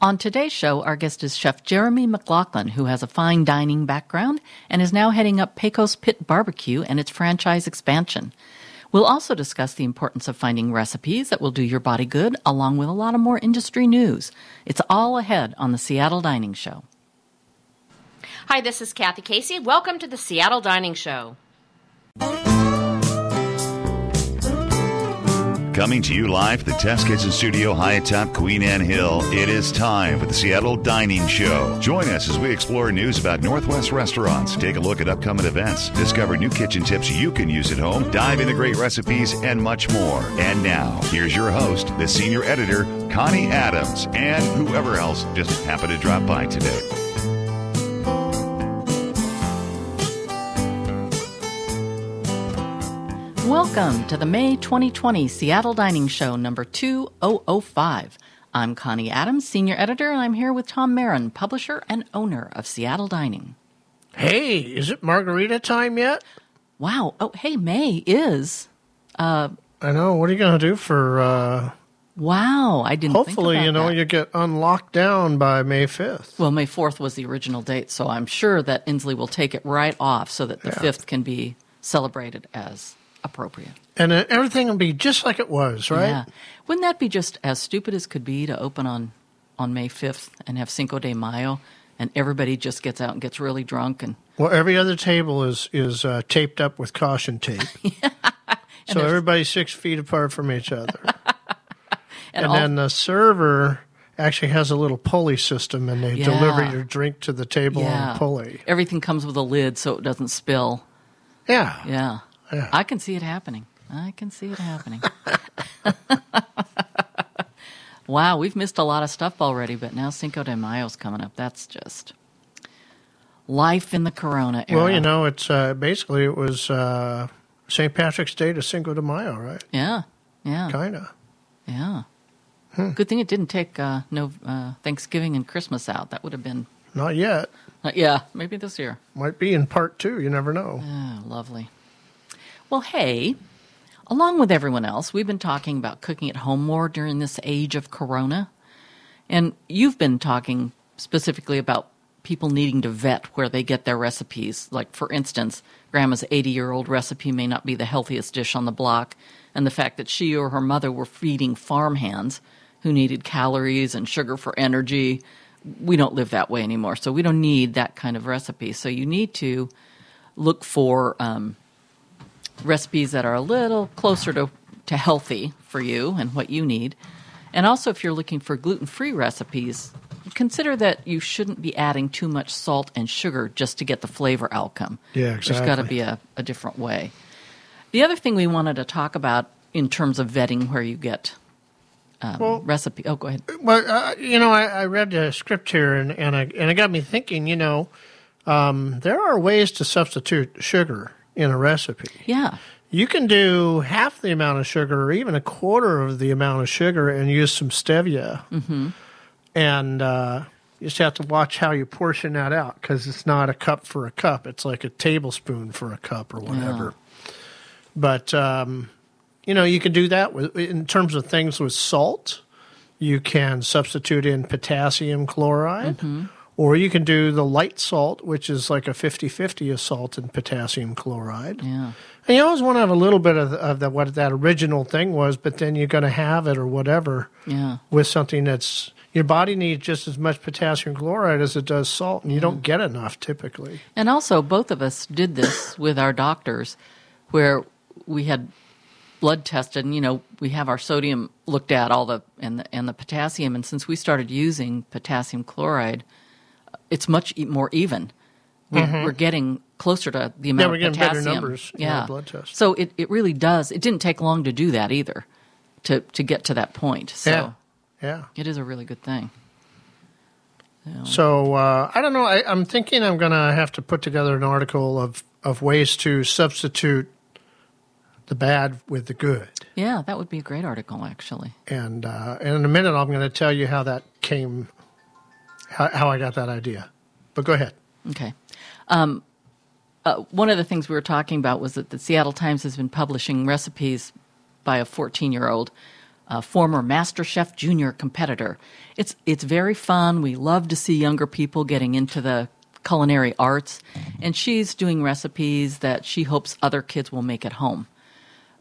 On today's show, our guest is Chef Jeremy McLachlan, who has a fine dining background and is now heading up Pecos Pit Barbecue and its franchise expansion. We'll also discuss the importance of finding recipes that will do your body good, along with a lot of more industry news. It's all ahead on the Seattle Dining Show. Hi, this is Kathy Casey. Welcome to the Seattle Dining Show. Coming to you live the Test Kitchen Studio high atop Queen Anne Hill, it is time for the Seattle Dining Show. Join us as we explore news about Northwest restaurants, take a look at upcoming events, discover new kitchen tips you can use at home, dive into great recipes, and much more. And now, here's your host, the senior editor, Connie Adams, and whoever else just happened to drop by today. Welcome to the May 2020 Seattle Dining Show number 2005. I'm Connie Adams, senior editor, and I'm here with Tom Marin, publisher and owner of Seattle Dining. Hey, is it margarita time yet? Wow. Oh, hey, May is. Uh, I know. What are you going to do for? Uh, Wow, I didn't. think hopefully, you know, that. you get unlocked down by May fifth. Well, May 4th was the original date, so I'm sure that Inslee will take it right off so that the Yeah. 5th can be celebrated as appropriate. And uh, everything will be just like it was, right? Yeah. Wouldn't that be just as stupid as could be to open on, on May 5th and have Cinco de Mayo and everybody just gets out and gets really drunk and Well, every other table is is uh, taped up with caution tape, so everybody's six feet apart from each other. and, and all, then the server actually has a little pulley system, and they Yeah. deliver your drink to the table on a pulley. everything comes with a lid so it doesn't spill. Yeah. Yeah. Yeah. I can see it happening. I can see it happening. wow, we've missed a lot of stuff already, but now Cinco de Mayo's coming up. That's just life in the Corona era. Well, you know, it's uh, basically it was uh, St. Patrick's Day to Cinco de Mayo, right? Yeah. Yeah. Kind of. Yeah. Hmm. Good thing it didn't take uh, no uh, Thanksgiving and Christmas out. That would have been, Not yet. yeah, maybe this year. Might be in part two. You never know. Oh, lovely. Well, hey, along with everyone else, we've been talking about cooking at home more during this age of corona. And you've been talking specifically about people needing to vet where they get their recipes. Like, for instance, grandma's 80 year old recipe may not be the healthiest dish on the block, and the fact that she or her mother were feeding farmhands who needed calories and sugar for energy. We don't live that way anymore, so we don't need that kind of recipe. So you need to look for um, recipes that are a little closer to, to healthy for you and what you need. And also, if you're looking for gluten free recipes, consider that you shouldn't be adding too much salt and sugar just to get the flavor outcome. Yeah, exactly. There's got to be a, a different way. The other thing we wanted to talk about in terms of vetting where you get um, Well- recipe. Oh, go ahead. Well, uh, you know, I, I read the script here, and and, I, and it got me thinking. You know, um, there are ways to substitute sugar in a recipe. Yeah. You can do half the amount of sugar, or even a quarter of the amount of sugar, and use some stevia. Mm-hmm. And uh, you just have to watch how you portion that out because it's not a cup for a cup; it's like a tablespoon for a cup or whatever. But um, you know, you can do that with in terms of things with salt. You can substitute in potassium chloride, or you can do the light salt, which is like a 50-50 of salt and potassium chloride. Yeah. And you always want to have a little bit of, of the, what that original thing was, but then you're going to have it or whatever Yeah. with something that's your body needs just as much potassium chloride as it does salt, and you don't get enough typically. And also, both of us did this with our doctors, where we had blood tested, and you know, we have our sodium looked at, all the and the and the potassium, and since we started using potassium chloride, it's much e- more even. We're, we're getting closer to the amount yeah, we're getting better numbers in yeah. our blood test. So it, it really does. It didn't take long to do that either, to to get to that point. So Yeah, yeah. it is a really good thing. So uh, I don't know. I, I'm thinking I'm going to have to put together an article of of ways to substitute the bad with the good. Yeah, that would be a great article, actually. And uh, and in a minute, I'm going to tell you how that came, how, I got that idea. But go ahead. Okay. Um, uh, one of the things we were talking about was that the Seattle Times has been publishing recipes by a 14 year old a former MasterChef Junior competitor. It's it's very fun. We love to see younger people getting into the culinary arts, and she's doing recipes that she hopes other kids will make at home.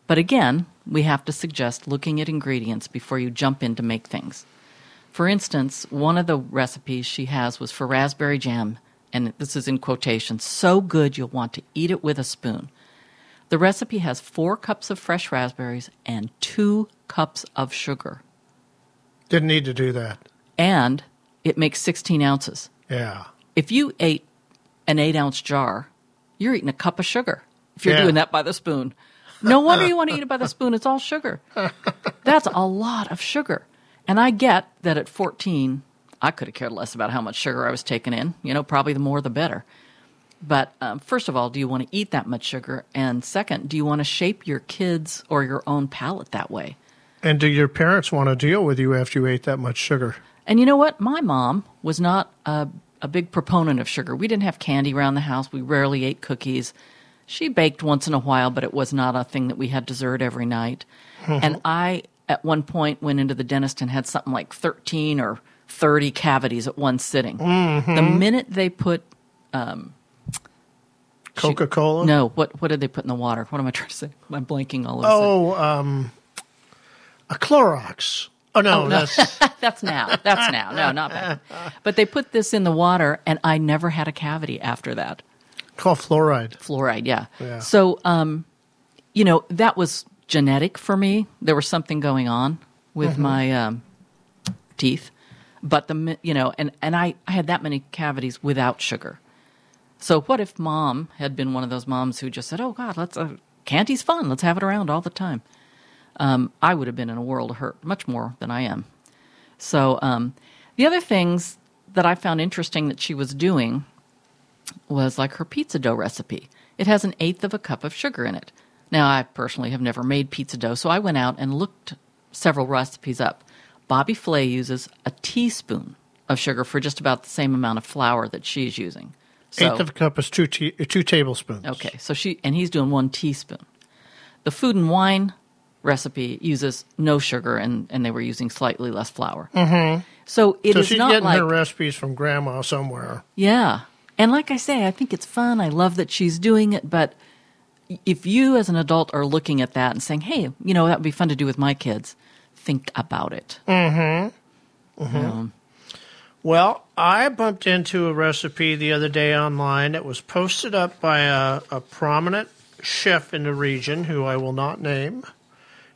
But again, we have to suggest looking at ingredients before you jump in to make things. For instance, one of the recipes she has was for raspberry jam, and this is in quotations, so good you'll want to eat it with a spoon. The recipe has four cups of fresh raspberries and two cups of sugar, Didn't need to do that. and it makes 16 ounces. Yeah. If you ate an eight ounce jar, you're eating a cup of sugar if you're Yeah. doing that by the spoon. No wonder you want to eat it by the spoon. It's all sugar. That's a lot of sugar. And I get that at 14, I could have cared less about how much sugar I was taking in. You know, probably the more the better. But um, first of all, do you want to eat that much sugar? And second, do you want to shape your kids or your own palate that way? And do your parents want to deal with you after you ate that much sugar? And you know what? My mom was not a, a big proponent of sugar. We didn't have candy around the house. We rarely ate cookies. She baked once in a while, but it was not a thing that we had dessert every night. and I, at one point, went into the dentist and had something like 13 or 30 cavities at one sitting. The minute they put, Coca Cola? no, what, what did they put in the water? What am I trying to say? I'm blanking all a Oh, um, a Clorox. Oh, no, no. that's. That's now. That's now. No, not bad. But they put this in the water, and I never had a cavity after that. called fluoride. Fluoride, yeah. Yeah. So, um, you know, that was genetic for me. There was something going on with my um, teeth, but the you know, and and I I had that many cavities without sugar. So what if mom had been one of those moms who just said, "Oh God, let's uh, candy's fun. Let's have it around all the time." Um, I would have been in a world of hurt, much more than I am. So um, the other things that I found interesting that she was doing was like her pizza dough recipe. It has an eighth of a cup of sugar in it. Now, I personally have never made pizza dough, so I went out and looked several recipes up. Bobby Flay uses a teaspoon of sugar for just about the same amount of flour that she's using. So, Eighth of a cup is two, te- two tablespoons. okay, so she and he's doing one teaspoon. The food and wine recipe uses no sugar, and, and they were using slightly less flour. Mm-hmm. So it So is she's not getting like her recipes from grandma somewhere. yeah. And like I say, I think it's fun. I love that she's doing it. But if you as an adult are looking at that and saying, hey, you know, that would be fun to do with my kids, think about it. Mhm. Mhm. Well, I bumped into a recipe the other day online. It was posted up by a, a prominent chef in the region who I will not name,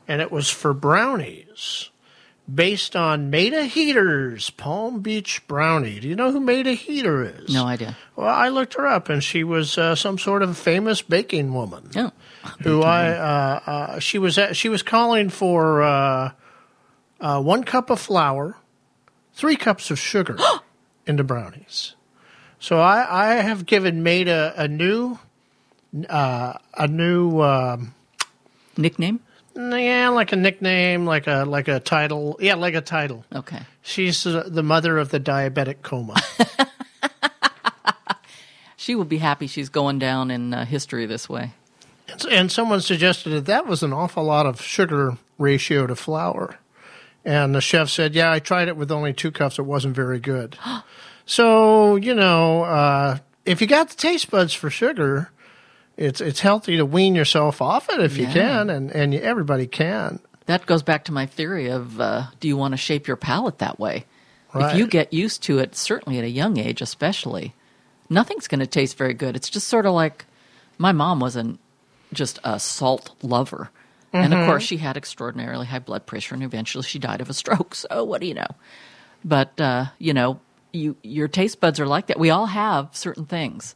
and it was for brownies based on Maida Heatter's Palm Beach brownie. Do you know who Maida Heatter is? No idea. Well, I looked her up, and she was uh, some sort of famous baking woman. Oh. who I uh, uh, she was at, she was calling for uh, uh, one cup of flour, three cups of sugar into brownies. So I, I have given Maida a new uh, a new um, Nickname? Yeah like a nickname like a like a title yeah like a title. Okay. She's uh, the mother of the diabetic coma. She will be happy she's going down in uh, history this way. And- And someone suggested that that was an awful lot of sugar ratio to flour. And the chef said, Yeah, I tried it with only two cups. It wasn't very good. so, you know, uh, if you got the taste buds for sugar, it's it's healthy to wean yourself off it if you can, and, and everybody can. That goes back to my theory of uh, do you want to shape your palate that way? If you get used to it, certainly at a young age, especially, nothing's going to taste very good. It's just sort of like my mom wasn't just a salt lover. And of course, she had extraordinarily high blood pressure, and eventually she died of a stroke. So, what do you know? But uh, you know, you your taste buds are like that. We all have certain things,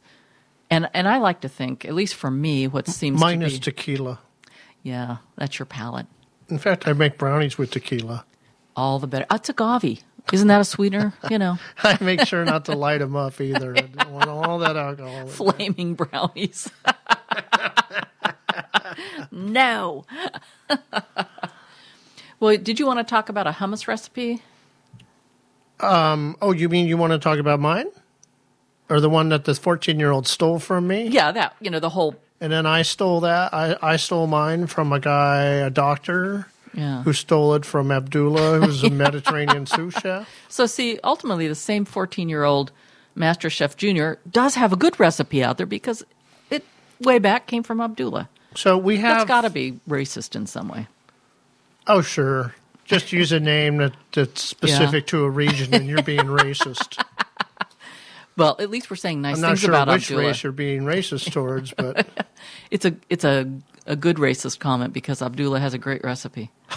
and and I like to think, at least for me, what seems Mine to is be, tequila. yeah, that's your palate. In fact, I make brownies with tequila. all the better. It's agave. Isn't that a sweetener? You know, I make sure not to light them up either. I don't want all that alcohol. in there. flaming brownies. no. well, did you want to talk about a hummus recipe? Um, Oh, you mean you want to talk about mine? Or the one that the 14 year old stole from me? Yeah, that, you know, the whole, And then I stole that. I, I stole mine from a guy, a doctor, Yeah. who stole it from Abdullah, who's a Mediterranean sous chef. So, see, ultimately, the same 14 year old Master Chef Junior does have a good recipe out there because it way back came from Abdullah. So we have. That's got to be racist in some way. Oh, sure. Just use a name that, that's specific to a region, and you're being racist. Well, at least we're saying nice I'm not things sure about which Abdullah. race you're being racist towards, but It's a it's a a good racist comment because Abdullah has a great recipe.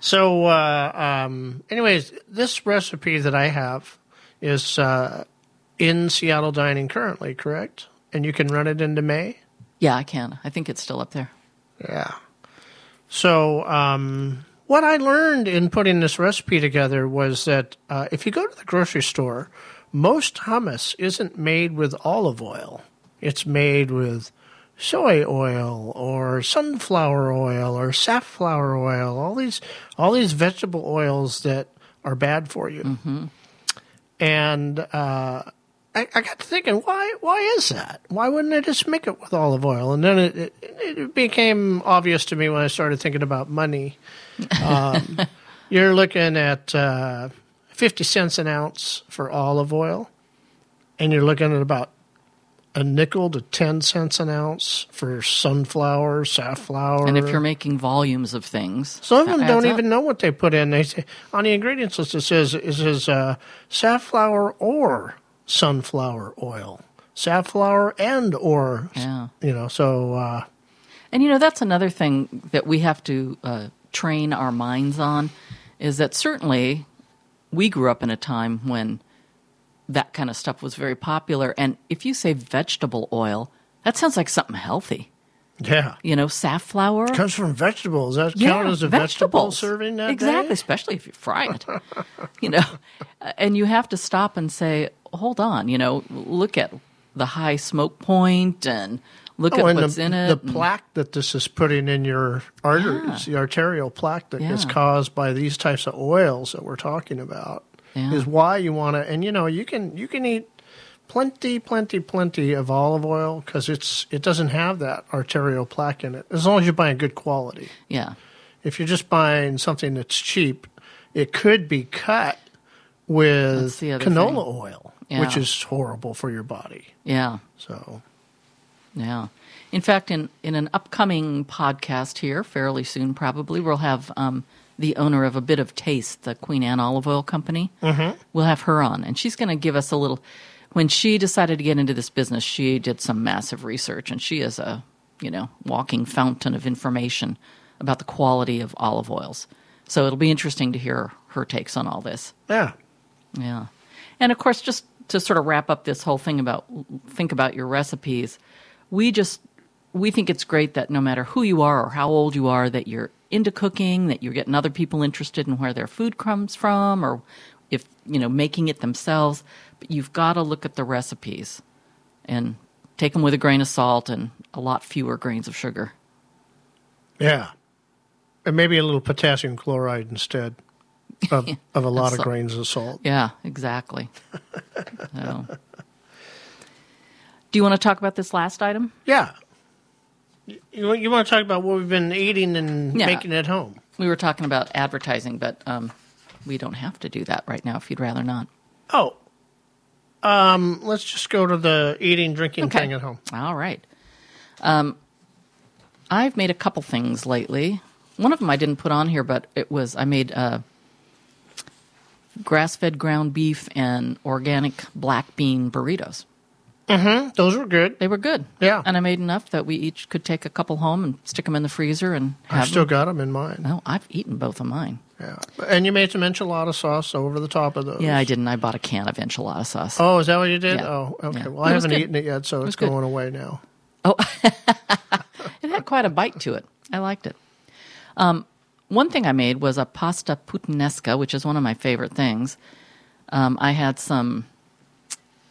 so. Uh, um, anyways, this recipe that I have is uh, in Seattle Dining currently, correct? And you can run it into May. Yeah, I can. I think it's still up there. Yeah. So, um, what I learned in putting this recipe together was that uh, if you go to the grocery store, most hummus isn't made with olive oil. It's made with soy oil or sunflower oil or safflower oil. All these, all these vegetable oils that are bad for you. And uh, I, I got to thinking, why why is that? Why wouldn't I just make it with olive oil? And then it, it, it became obvious to me when I started thinking about money. Um, you're looking at uh, 50 cents an ounce for olive oil, and you're looking at about a nickel to 10 cents an ounce for sunflower, safflower. And if you're making volumes of things, Some of them don't up. even know what they put in. They say on the ingredients list it says it says uh, safflower or sunflower oil, safflower and or Yeah. you know. So uh, And you know, that's another thing that we have to uh, train our minds on is that certainly we grew up in a time when that kind of stuff was very popular. And if you say vegetable oil, that sounds like something healthy. yeah, You know, safflower. comes from vegetables. That yeah, count as a vegetable serving that exactly, day? especially if you fry it. you know, and you have to stop and say, "Hold on," you know, look at the high smoke point and look Oh, at what's the, in it. the plaque that this is putting in your arteries, the arterial plaque that is Yeah. caused by these types of oils that we're talking about, Yeah. is why you want to. And you know, you can you can eat plenty, plenty, plenty of olive oil because it's it doesn't have that arterial plaque in it. As long as you're buying good quality. yeah, If you're just buying something that's cheap, it could be cut with That's the other canola thing. oil, Yeah. which is horrible for your body. yeah. So. Yeah. In fact, in, in an upcoming podcast here, fairly soon probably, we'll have um, the owner of A Bit of Taste, the Queen Anne Olive Oil Company. Mm-hmm. We'll have her on, and she's going to give us a little. When she decided to get into this business, she did some massive research, and she is a, you know, walking fountain of information about the quality of olive oils. So it'll be interesting to hear her takes on all this. Yeah. Yeah. And of course, just to sort of wrap up this whole thing about think about your recipes, we just we think it's great that no matter who you are or how old you are, that you're into cooking, that you're getting other people interested in where their food comes from, or if you know making it themselves. But you've got to look at the recipes and take them with a grain of salt and a lot fewer grains of sugar. Yeah. And maybe a little potassium chloride instead of, of a lot of grains of salt. Yeah, exactly. so. Do you want to talk about this last item? Yeah. You, you want to talk about what we've been eating and Yeah. making at home? We were talking about advertising, but um, we don't have to do that right now if you'd rather not. Oh, um, let's just go to the eating, drinking Okay. thing at home. All right. Um, I've made a couple things lately. One of them I didn't put on here, but it was I made uh, grass-fed ground beef and organic black bean burritos. Those were good. They were good. Yeah. and I made enough that we each could take a couple home and stick them in the freezer and have I still them. got them in mine. No, I've eaten both of mine. Yeah. And you made some enchilada sauce over the top of those. Yeah, I didn't. I bought a can of enchilada sauce. Oh, is that what you did? Yeah. Oh, okay. Yeah. Well, I haven't good. eaten it yet, so was it's good. going away now. Oh, it had quite a bite to it. I liked it. Um, one thing I made was a pasta puttanesca, which is one of my favorite things. Um, I had some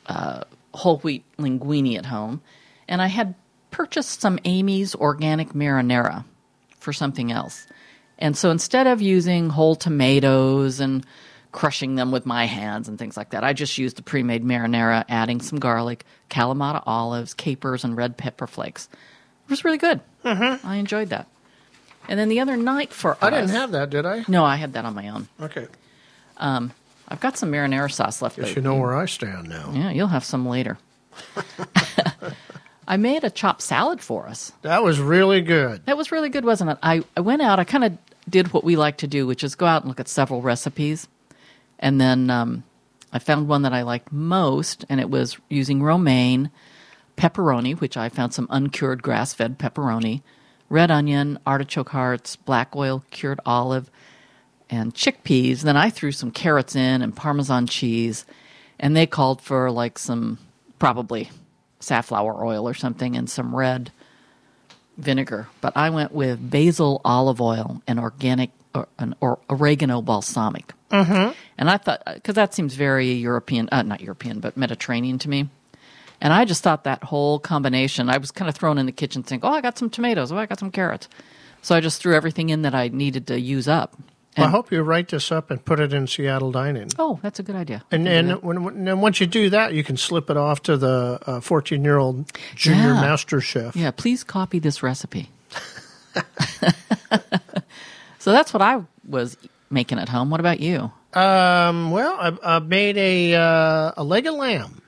uh, whole wheat linguine at home, and I had purchased some Amy's organic marinara for something else. And so instead of using whole tomatoes and crushing them with my hands and things like that, I just used the pre made marinara, adding some garlic, Kalamata olives, capers, and red pepper flakes. It was really good. Mm-hmm. I enjoyed that. And then the other night for I us, didn't have that, did I? No, I had that on my own. Okay. I've got some marinara sauce left. Guess you know where I stand now. Yeah, you'll have some later. I made a chopped salad for us. That was really good. That was really good, wasn't it? I, I went out, I kind of did what we like to do, which is go out and look at several recipes. And then um, I found one that I liked most, and it was using romaine, pepperoni, which I found some uncured grass fed pepperoni, red onion, artichoke hearts, black oil, cured olive, and chickpeas. Then I threw some carrots in and Parmesan cheese, and they called for like some probably safflower oil or something and some red vinegar. But I went with basil olive oil and organic or, an, or oregano balsamic. Mm-hmm. And I thought because that seems very European, uh, not European, but Mediterranean to me. And I just thought that whole combination. I was kind of thrown in the kitchen, thinking, "Oh, I got some tomatoes. Oh, I got some carrots." So I just threw everything in that I needed to use up. Well, I hope you write this up and put it in Seattle Dining. Oh, that's a good idea. And and when, when then once you do that, you can slip it off to the fourteen year old junior Yeah. master chef. Yeah, please copy this recipe. so that's what I was making at home. What about you? Um, well, I, I made a uh, a leg of lamb,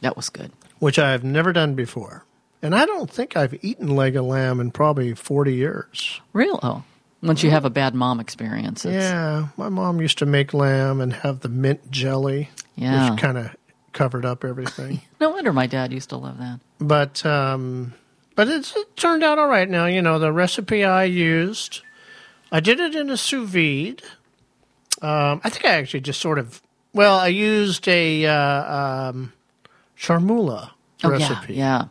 That was good. which I've never done before, and I don't think I've eaten leg of lamb in probably forty years. Real? Oh, once you have a bad mom experience. It's, Yeah, my mom used to make lamb and have the mint jelly, Yeah. which kind of covered up everything. No wonder my dad used to love that. but um, but it's, it turned out all right. Now you know the recipe I used. I did it in a sous vide. Um, I think I actually just sort of well, I used a uh, um, chermoula Oh, recipe yeah.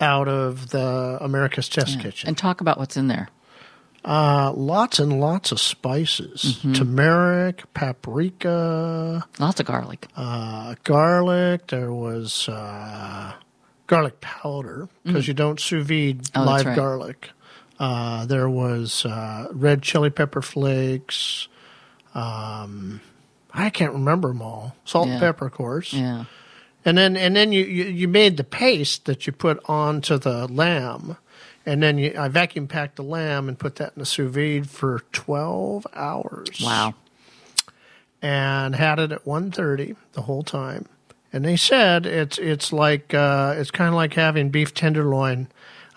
out of the America's Test yeah. Kitchen. And talk about what's in there. Uh, lots and lots of spices: Mm-hmm. turmeric, paprika, Lots of garlic. uh, garlic. There was uh, garlic powder because you don't sous vide Mm. Oh, live right. garlic. Uh, there was uh, red chili pepper flakes. Um, I can't remember them all. Salt Yeah. and pepper, of course. yeah. And then and then you, you, you made the paste that you put onto the lamb. And then you, I vacuum packed the lamb and put that in the sous vide for 12 hours Wow. and had it at 1.30 the whole time. And they said it's it's like uh, it's kind of like having beef tenderloin.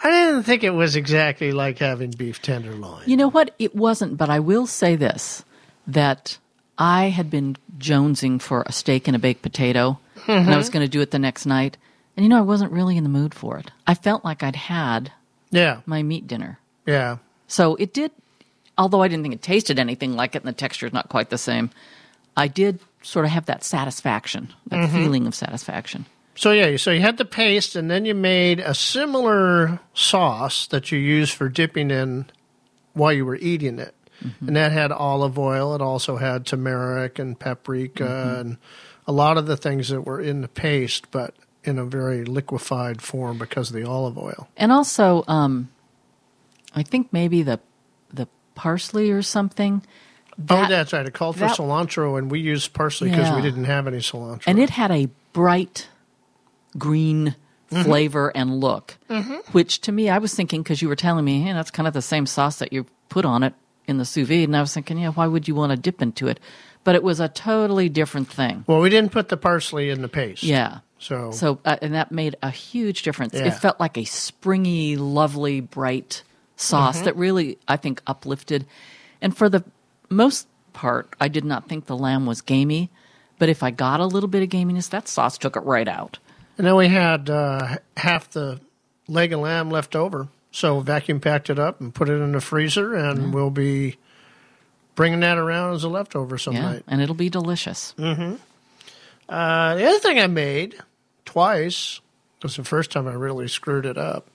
I didn't think it was exactly like having beef tenderloin. You know what? It wasn't, but I will say this that I had been jonesing for a steak and a baked potato, and I Mm-hmm. was going to do it the next night. And you know, I wasn't really in the mood for it. I felt like I'd had Yeah, my meat dinner. yeah. So it did, although I didn't think it tasted anything like it and the texture is not quite the same, I did sort of have that satisfaction, that Mm-hmm. feeling of satisfaction. So yeah, so you had the paste, and then you made a similar sauce that you used for dipping in while you were eating it, and that had olive oil. It also had turmeric and paprika and a lot of the things that were in the paste, but in a very liquefied form because of the olive oil. And also, um, I think maybe the the parsley or something. oh, that's right. It called for that- cilantro, and we used parsley because we didn't have any cilantro. and it had a bright green Mm-hmm. flavor and look, which to me, I was thinking because you were telling me, hey, that's kind of the same sauce that you put on it in the sous vide, and I was thinking, yeah, why would you want to dip into it? But it was a totally different thing. well, we didn't put the parsley in the paste. Yeah. So, So, uh, and that made a huge difference. Yeah. It felt like a springy, lovely, bright sauce Mm-hmm. that really, I think, uplifted. And for the most part, I did not think the lamb was gamey. But if I got a little bit of gaminess, that sauce took it right out. And then we had uh, half the leg of lamb left over. So vacuum packed it up and put it in the freezer, and we'll be bringing that around as a leftover some Yeah, night. and it'll be delicious. Uh, the other thing I made twice was the first time I really screwed it up.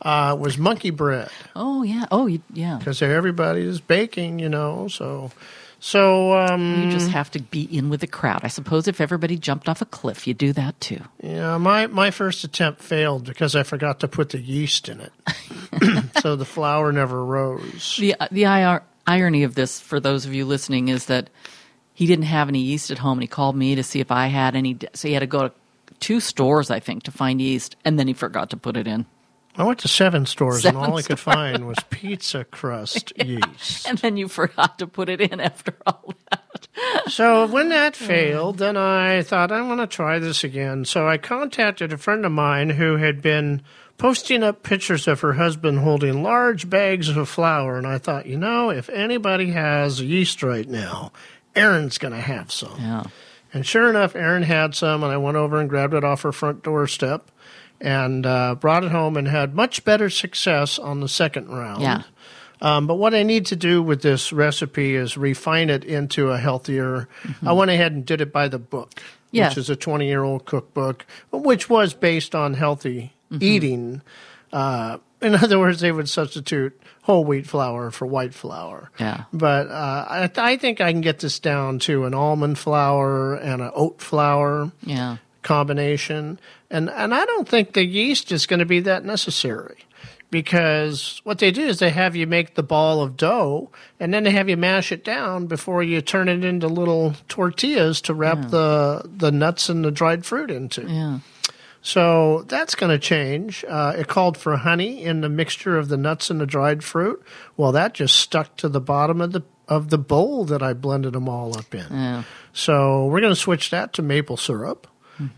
Uh, was monkey bread Oh yeah. Oh you, yeah. because everybody is baking, you know. So, so um, You just have to be in with the crowd. I suppose if everybody jumped off a cliff, you do that too. Yeah, my, my first attempt failed because I forgot to put the yeast in it. so the flour never rose. The the ir- irony of this, for those of you listening, is that he didn't have any yeast at home, and he called me to see if I had any. So he had to go to two stores, I think, to find yeast, and then he forgot to put it in. I went to seven stores Seven and all I could find was pizza crust yeast. And then you forgot to put it in after all that. So when that failed, then I thought I want to try this again. So I contacted a friend of mine who had been posting up pictures of her husband holding large bags of flour, and I thought, you know, if anybody has yeast right now, Aaron's going to have some. Yeah. And sure enough, Erin had some, and I went over and grabbed it off her front doorstep and uh, brought it home and had much better success on the second round. Yeah. Um, but what I need to do with this recipe is refine it into a healthier. I went ahead and did it by the book, Yeah. which is a 20 year old cookbook, which was based on healthy eating. Uh, in other words, they would substitute whole wheat flour for white flour. Yeah. But uh, I, I think I can get this down to an almond flour and an oat flour Yeah. combination. And and I don't think the yeast is going to be that necessary. Because what they do is they have you make the ball of dough and then they have you mash it down before you turn it into little tortillas to wrap the, the nuts and the dried fruit into. Yeah. So that's going to change. Uh, it called for honey in the mixture of the nuts and the dried fruit. Well, that just stuck to the bottom of the of the bowl that I blended them all up in. Yeah. So we're going to switch that to maple syrup.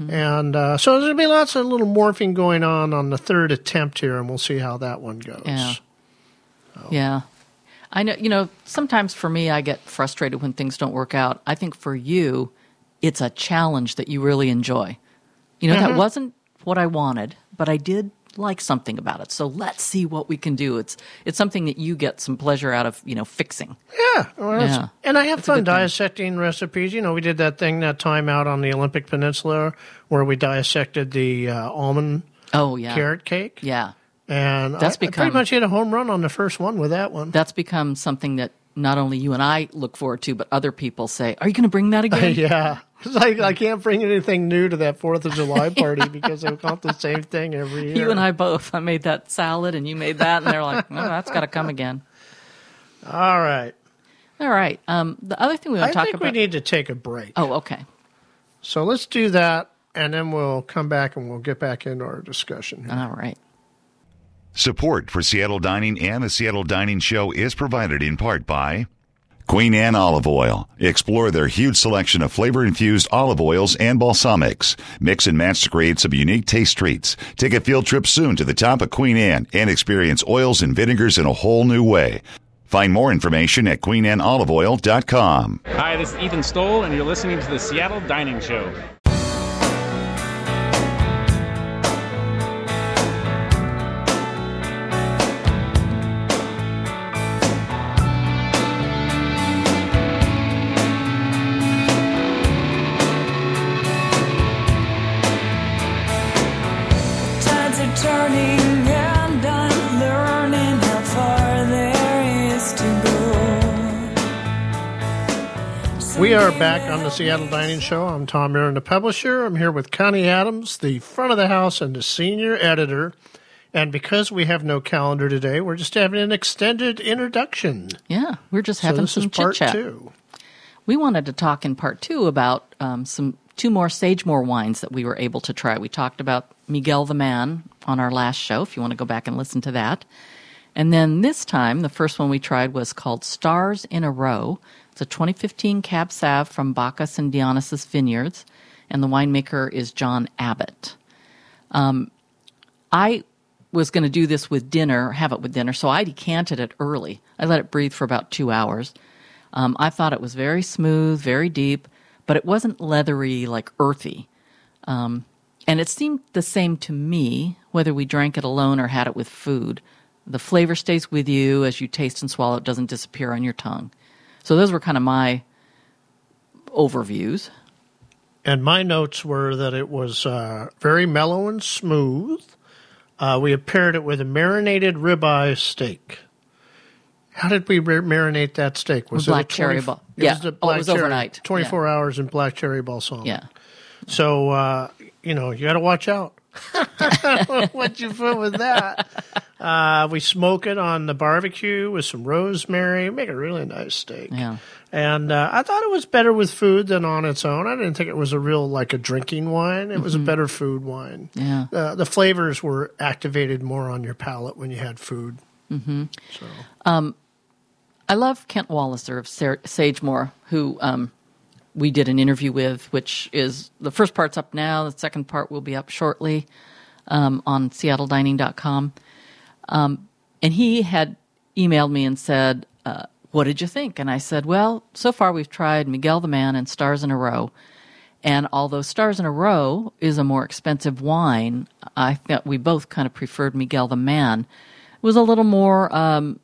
And uh, so there's going to be lots of little morphing going on on the third attempt here, and we'll see how that one goes. Yeah. Yeah. I know, you know, sometimes for me, I get frustrated when things don't work out. I think for you, it's a challenge that you really enjoy. You know, that wasn't what I wanted, but I did like something about it. So let's see what we can do. It's it's something that you get some pleasure out of, you know, fixing. Yeah, well, Yeah. and I have That's fun good thing. dissecting recipes. You know, we did that thing that time out on the Olympic Peninsula where we dissected the uh, almond Oh yeah. carrot cake. Yeah. And That's I, I pretty become- much hit a home run on the first one with that one. That's become something that not only you and I look forward to, but other people say, "Are you going to bring that again?" yeah. It's like I can't bring anything new to that Fourth of July party because I want the same thing every year. You and I both. I made that salad, and you made that, and they're like, "No, that's got to come again." All right. All right. Um, the other thing we want to talk think about. we need to take a break. oh, okay. So let's do that, and then we'll come back and we'll get back into our discussion. here. All right. Support for Seattle Dining and the Seattle Dining Show is provided in part by Queen Anne Olive Oil. Explore their huge selection of flavor infused olive oils and balsamics. Mix and match to create some unique taste treats. Take a field trip soon to the top of Queen Anne and experience oils and vinegars in a whole new way. Find more information at queenanneoliveoil.com. Hi, this is Ethan Stoll, and you're listening to the Seattle Dining Show. We are back on the Seattle Dining Show. I'm Tom Aaron, the publisher. I'm here with Connie Adams, the front of the house and the senior editor. And because we have no calendar today, we're just having an extended introduction. Yeah, we're just So having is some part chit chat. two. We wanted to talk in part two about um, some two more Sagemoor wines that we were able to try. We talked about Miguel the Man on our last show. If you want to go back and listen to that, and then this time the first one we tried was called Stars in a Row. It's a 2015 Cab Sav from Bacchus and Dionysus Vineyards, and the winemaker is John Abbott. Um, I was going to do this with dinner, have it with dinner, so I decanted it early. I let it breathe for about two hours. Um, I thought it was very smooth, very deep, but it wasn't leathery, like earthy. Um, and it seemed the same to me, whether we drank it alone or had it with food. The flavor stays with you as you taste and swallow, it doesn't disappear on your tongue. So those were kind of my overviews. And my notes were that it was uh, very mellow and smooth. Uh, we had paired it with a marinated ribeye steak. How did we mar- marinate that steak? Was it black a cherry 20 bal- it yeah. was the Oh, it was cherry, overnight. 24 hours in black cherry balsam. Yeah. So, uh, you know, you got to watch out. what you put with that? Uh, we smoke it on the barbecue with some rosemary. Make a really nice steak. Yeah. And uh, I thought it was better with food than on its own. I didn't think it was a real like a drinking wine. It was a better food wine. Yeah. Uh, the flavors were activated more on your palate when you had food. Mm-hmm. So I love Kent Waliser of Sa- Sagemoor, who um, we did an interview with, which is the first part's up now. The second part will be up shortly um, on seattledining.com. Um, and he had emailed me and said, uh, What did you think? And I said, Well, so far we've tried Miguel the Man and Stars in a Row. And although Stars in a Row is a more expensive wine, I thought we both kind of preferred Miguel the Man. It was a little more um,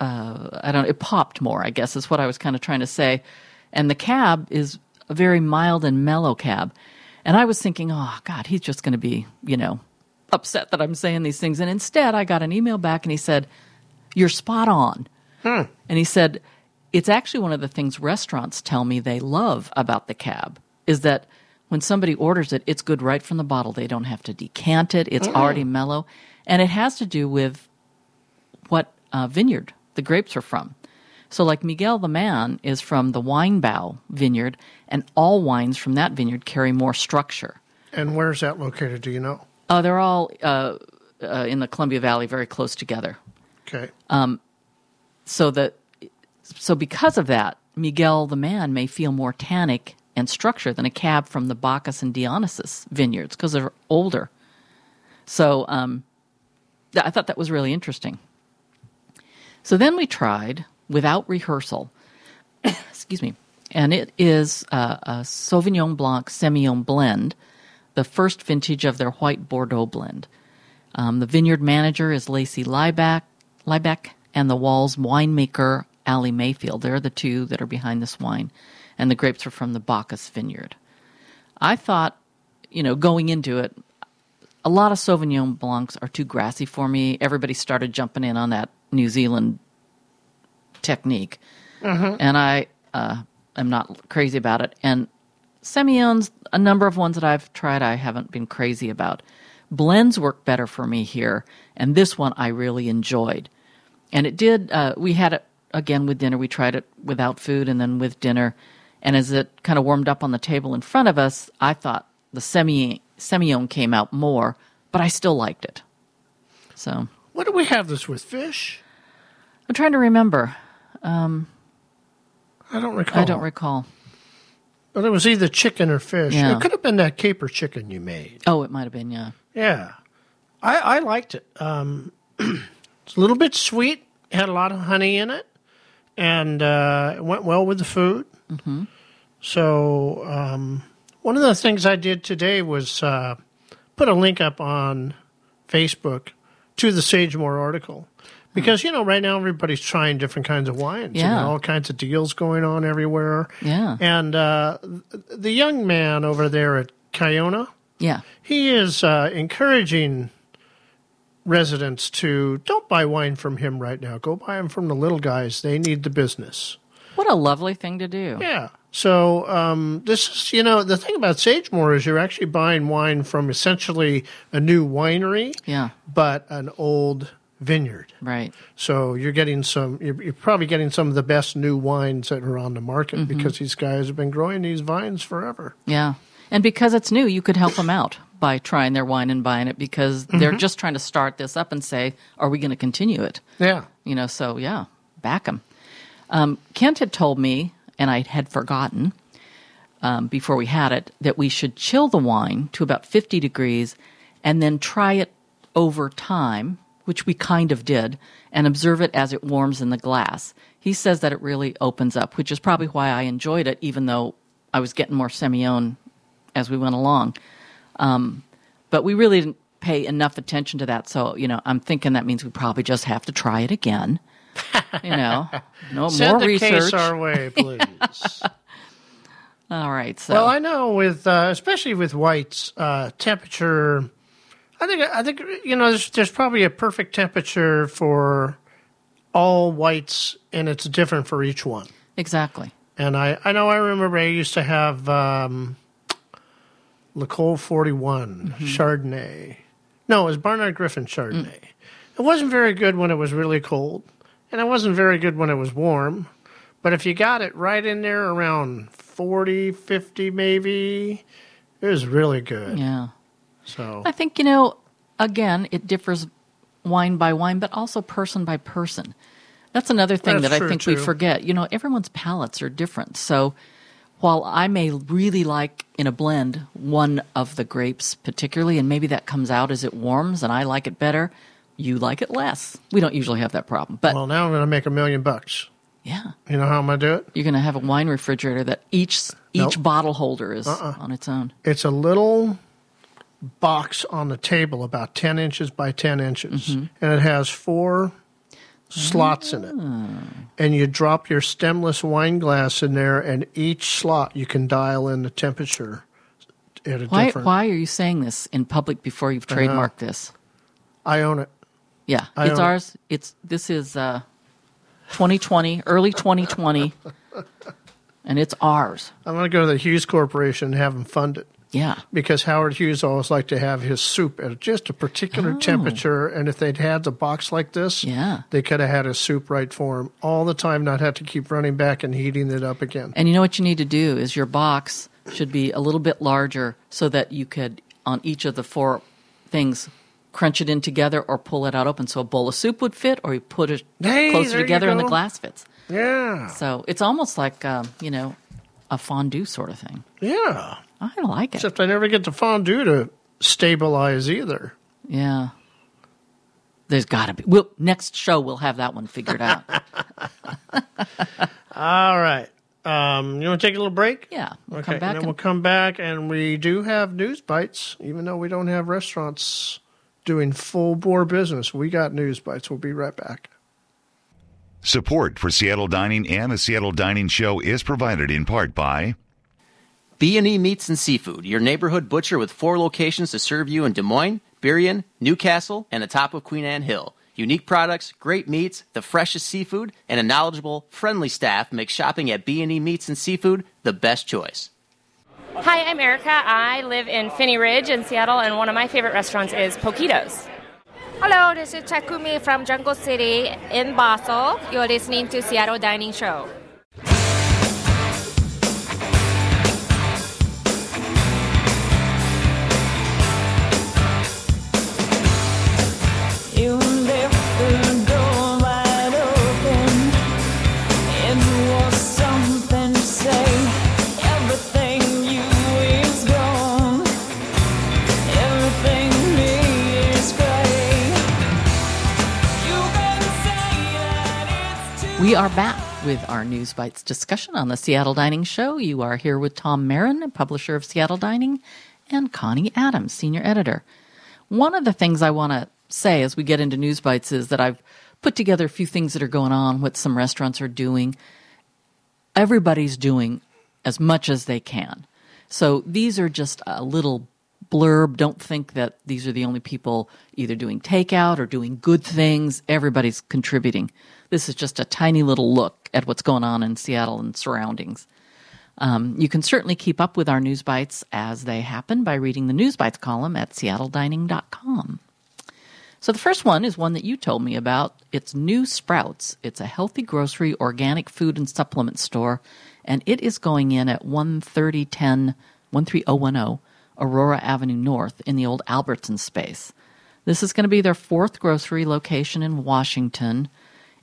I don't it popped more, I guess is what I was kind of trying to say. And the cab is a very mild and mellow cab. And I was thinking, oh God, he's just gonna be, you know, upset that I'm saying these things. And instead I got an email back and he said, You're spot on. Hmm. And he said, It's actually one of the things restaurants tell me they love about the cab is that when somebody orders it, it's good right from the bottle. They don't have to decant it. It's already mellow. And it has to do with what uh, vineyard the grapes are from. So, like Miguel the Man is from the Weinbau vineyard, and all wines from that vineyard carry more structure. And where's that located? Do you know? Uh, they're all uh, uh, in the Columbia Valley, very close together. Okay. Um, So that, so because of that, Miguel the Man may feel more tannic and structure than a cab from the Bacchus and Dionysus vineyards because they're older. So um, I thought that was really interesting. So then we tried without rehearsal. excuse me. And it is uh, a Sauvignon Blanc Semillon blend, the first vintage of their white Bordeaux blend. Um, the vineyard manager is Lacey Lybeck, Lybeck, and the Walls winemaker Ali Mayfield. They're the two that are behind this wine, and the grapes are from the Bacchus vineyard. I thought, you know, going into it, a lot of Sauvignon Blancs are too grassy for me. Everybody started jumping in on that New Zealand technique, and I uh, am not crazy about it. And Semillons, a number of ones that I've tried, I haven't been crazy about. Blends work better for me here, and this one I really enjoyed. And it did. Uh, we had it again with dinner. We tried it without food and then with dinner. And as it kind of warmed up on the table in front of us, I thought the semi Semillon came out more, but I still liked it. So What do we have this with? Fish? I'm trying to remember. I don't recall. I don't recall. But it was either chicken or fish. Yeah. It could have been that caper chicken you made. Oh, it might have been, yeah. Yeah. I, I liked it. Um, it's a little bit sweet, had a lot of honey in it, and uh, it went well with the food. Mm-hmm. So, um, one of the things I did today was uh, put a link up on Facebook to the Sagemoor article. Because, you know, right now everybody's trying different kinds of wines. You Yeah. know, all kinds of deals going on everywhere. Yeah. And uh, the young man over there at Kiona, Yeah. he is uh, encouraging residents to don't buy wine from him right now. Go buy them from the little guys. They need the business. What a lovely thing to do. Yeah. So um, this is, you know, the thing about Sagemoor is you're actually buying wine from essentially a new winery, Yeah. but an old vineyard. Right. So you're getting some. You're, you're probably getting some of the best new wines that are on the market because these guys have been growing these vines forever. Yeah. And because it's new, you could help them out by trying their wine and buying it because they're just trying to start this up and say, are we going to continue it? Yeah. You know, so yeah, back them. Um, Kent had told me, and I had forgotten um, before we had it, that we should chill the wine to about 50 degrees and then try it over time, which we kind of did, and observe it as it warms in the glass. He says that it really opens up, which is probably why I enjoyed it, even though I was getting more Semillon as we went along. Um, but we really didn't pay enough attention to that. So, you know, I'm thinking that means we probably just have to try it again. You know, no Send more the research. case our way, please. All right. So, Well, I know with uh, especially with whites, uh, temperature. I think I think you know there's there's probably a perfect temperature for all whites, and it's different for each one. exactly. And I I know I remember I used to have um, L'Ecole 41 Chardonnay. No, it was Barnard Griffin Chardonnay. It wasn't very good when it was really cold, and it wasn't very good when it was warm. But if you got it right in there around 40, 50 maybe, it was really good. Yeah. So I think, you know, again, it differs wine by wine, but also person by person. That's another thing That's that I think we forget. You know, everyone's palates are different. So while I may really like in a blend one of the grapes particularly, and maybe that comes out as it warms and I like it better, you like it less. We don't usually have that problem. But well, now I'm going to make a million bucks. yeah, You know how I'm going to do it? you're going to have a wine refrigerator that each each Nope. bottle holder is Uh-uh. on its own. It's a little box on the table about 10 inches by 10 inches, Mm-hmm. and it has four slots in it. Ah. And you drop your stemless wine glass in there, and each slot you can dial in the temperature at a Why different. why are you saying this in public before you've trademarked this? I own it. Yeah, I it's don't- ours. It's this is uh, 2020, early 2020, and it's ours. I'm going to go to the Hughes Corporation and have them fund it. Yeah, Because Howard Hughes always liked to have his soup at just a particular temperature, and if they'd had the box like this, Oh. Yeah. they could have had his soup right for him all the time, not have to keep running back and heating it up again. and you know what you need to do is your box should be a little bit larger so that you could on each of the four things crunch it in together or pull it out open so a bowl of soup would fit or you put it Hey, closer together and the glass fits Yeah, so it's almost like um, you know a fondue sort of thing yeah. i like it Except I never get the fondue to stabilize either. yeah there's gotta be we'll next show we'll have that one figured out All right. Um, you want to take a little break? yeah we'll Okay, come back and then and- we'll come back, and we do have news bites, even though we don't have restaurants doing full bore business. We got news bites. We'll be right back. Support for Seattle Dining and the Seattle Dining Show is provided in part by B&E Meats and Seafood, your neighborhood butcher with four locations to serve you in Des Moines, Burien, Newcastle, and the top of Queen Anne Hill. Unique products, great meats, the freshest seafood, and a knowledgeable, friendly staff make shopping at B&E Meats and Seafood the best choice. Hi, I'm Erica. I live in Phinney Ridge in Seattle, and one of my favorite restaurants is Poquitos. Hello, this is Takumi from Jungle City in Basel. You're listening to Seattle Dining Show. You We are back with our News Bites discussion on the Seattle Dining Show. You are here with Tom Marin, publisher of Seattle Dining, and Connie Adams, senior editor. One of the things I want to say as we get into News Bites is that I've put together a few things that are going on, what some restaurants are doing. Everybody's doing as much as they can. So these are just a little blurb. Don't think that these are the only people either doing takeout or doing good things. Everybody's contributing. This is just a tiny little look at what's going on in Seattle and surroundings. Um, you can certainly keep up with our news bites as they happen by reading the news bites column at seattledining.com. So the first one is one that you told me about. It's New Sprouts. It's a healthy grocery, organic food and supplement store, and it is going in at 13010 13010 Aurora Avenue North in the old Albertson space. This is going to be their fourth grocery location in Washington.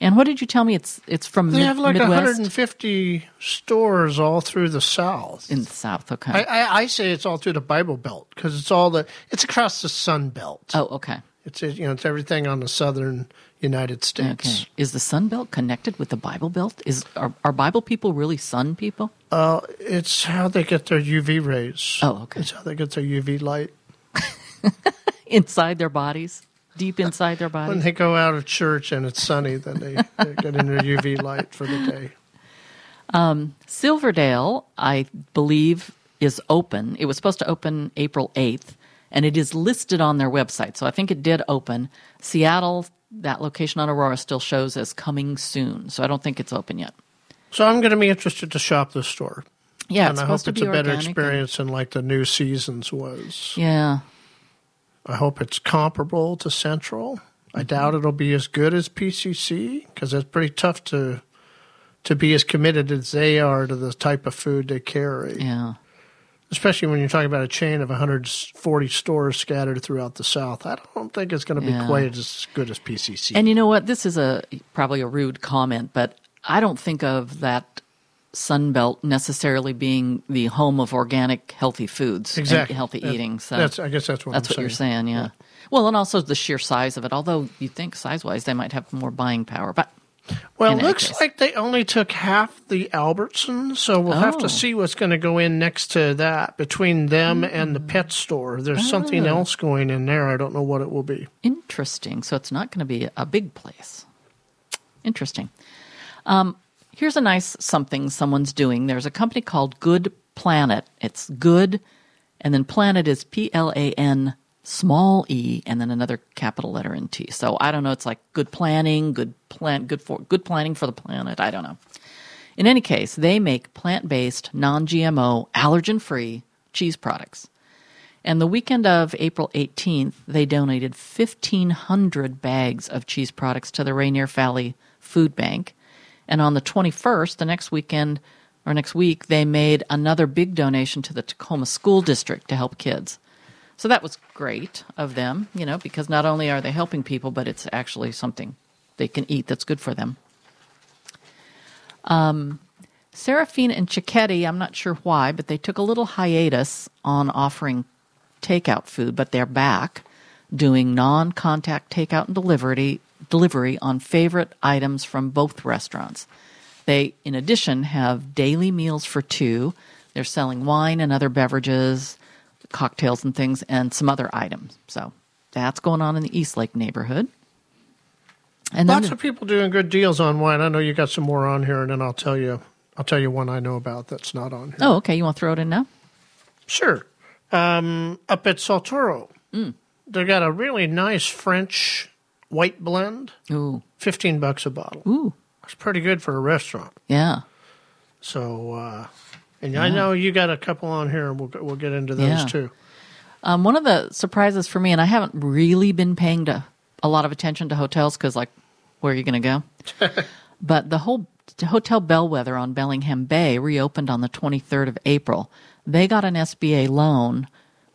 And what did you tell me? It's it's from They Mid- have like Midwest 150 stores all through the South. in the South. Okay. I, I, I say it's all through the Bible Belt because it's all the it's across the Sun Belt. oh, okay. It's you know it's everything on the southern United States. Okay. Is the Sun Belt connected with the Bible Belt? Is are, are Bible people really Sun people? Uh, it's how they get their UV rays. Oh, okay. It's how they get their UV light Inside their bodies, deep inside their body. when they go out of church and it's sunny. Then they, they get in their UV light for the day. Um, Silverdale, I believe, is open. It was supposed to open April 8th, and it is listed on their website. So I think it did open. Seattle, that location on Aurora, still shows as coming soon. So I don't think it's open yet. So I'm going to be interested to shop this store. Yeah, and I hope to it's be a better organic and- experience than like the new seasons was. Yeah. I hope it's comparable to Central. I Mm-hmm. doubt it'll be as good as PCC because it's pretty tough to to be as committed as they are to the type of food they carry. Yeah. Especially when you're talking about a chain of 140 stores scattered throughout the South. I don't think it's going to be Yeah. quite as good as PCC. And you know what? This is a probably a rude comment, but I don't think of that Sun Belt necessarily being the home of organic, healthy foods exactly and healthy That- eating. So that's I guess that's what that's I'm what you're saying, yeah. Well, and also the sheer size of it. Although you think size-wise they might have more buying power, but Well, it looks case. like they only took half the Albertson, so we'll have Oh. to see what's going to go in next to that between them and Hmm. the pet store. There's something Oh. else going in there. I don't know what it will be. Interesting. So it's not going to be a big place. Interesting. Um, here's a nice something someone's doing. There's a company called Good Planet. It's good, and then planet is P L A N small e, and then another capital letter in T. So I don't know. It's like good planning, good plan, good for good planning for the planet. I don't know. In any case, they make plant-based, non-GMO, allergen-free cheese products. And the weekend of April 18th, they donated 1,500 bags of cheese products to the Rainier Valley Food Bank. And on the 21st, the next weekend or next week, they made another big donation to the Tacoma School District to help kids. So that was great of them, you know, because not only are they helping people, but it's actually something they can eat that's good for them. Um, Serafina and Cicchetti, I'm not sure why, but they took a little hiatus on offering takeout food, but they're back doing non-contact takeout and delivery delivery on favorite items from both restaurants. They, in addition, have daily meals for two. They're selling wine and other beverages, cocktails and things, and some other items. So that's going on in the East Lake neighborhood. And then Lots of people doing good deals on wine. I know you got some more on here, and then I'll tell you. I'll tell you one I know about that's not on here. oh, okay, you want to throw it in now? Sure. Um, up at Saltoro, Mm. they got a really nice French white blend. Ooh, Fifteen bucks a bottle. ooh, It's pretty good for a restaurant. yeah. So, uh, and I know you got a couple on here, and we'll we'll get into those Yeah. too. Um, one of the surprises for me, and I haven't really been paying to a lot of attention to hotels because, like, where are you going to go? but the whole Hotel Bellwether on Bellingham Bay reopened on the 23rd of April. They got an SBA loan,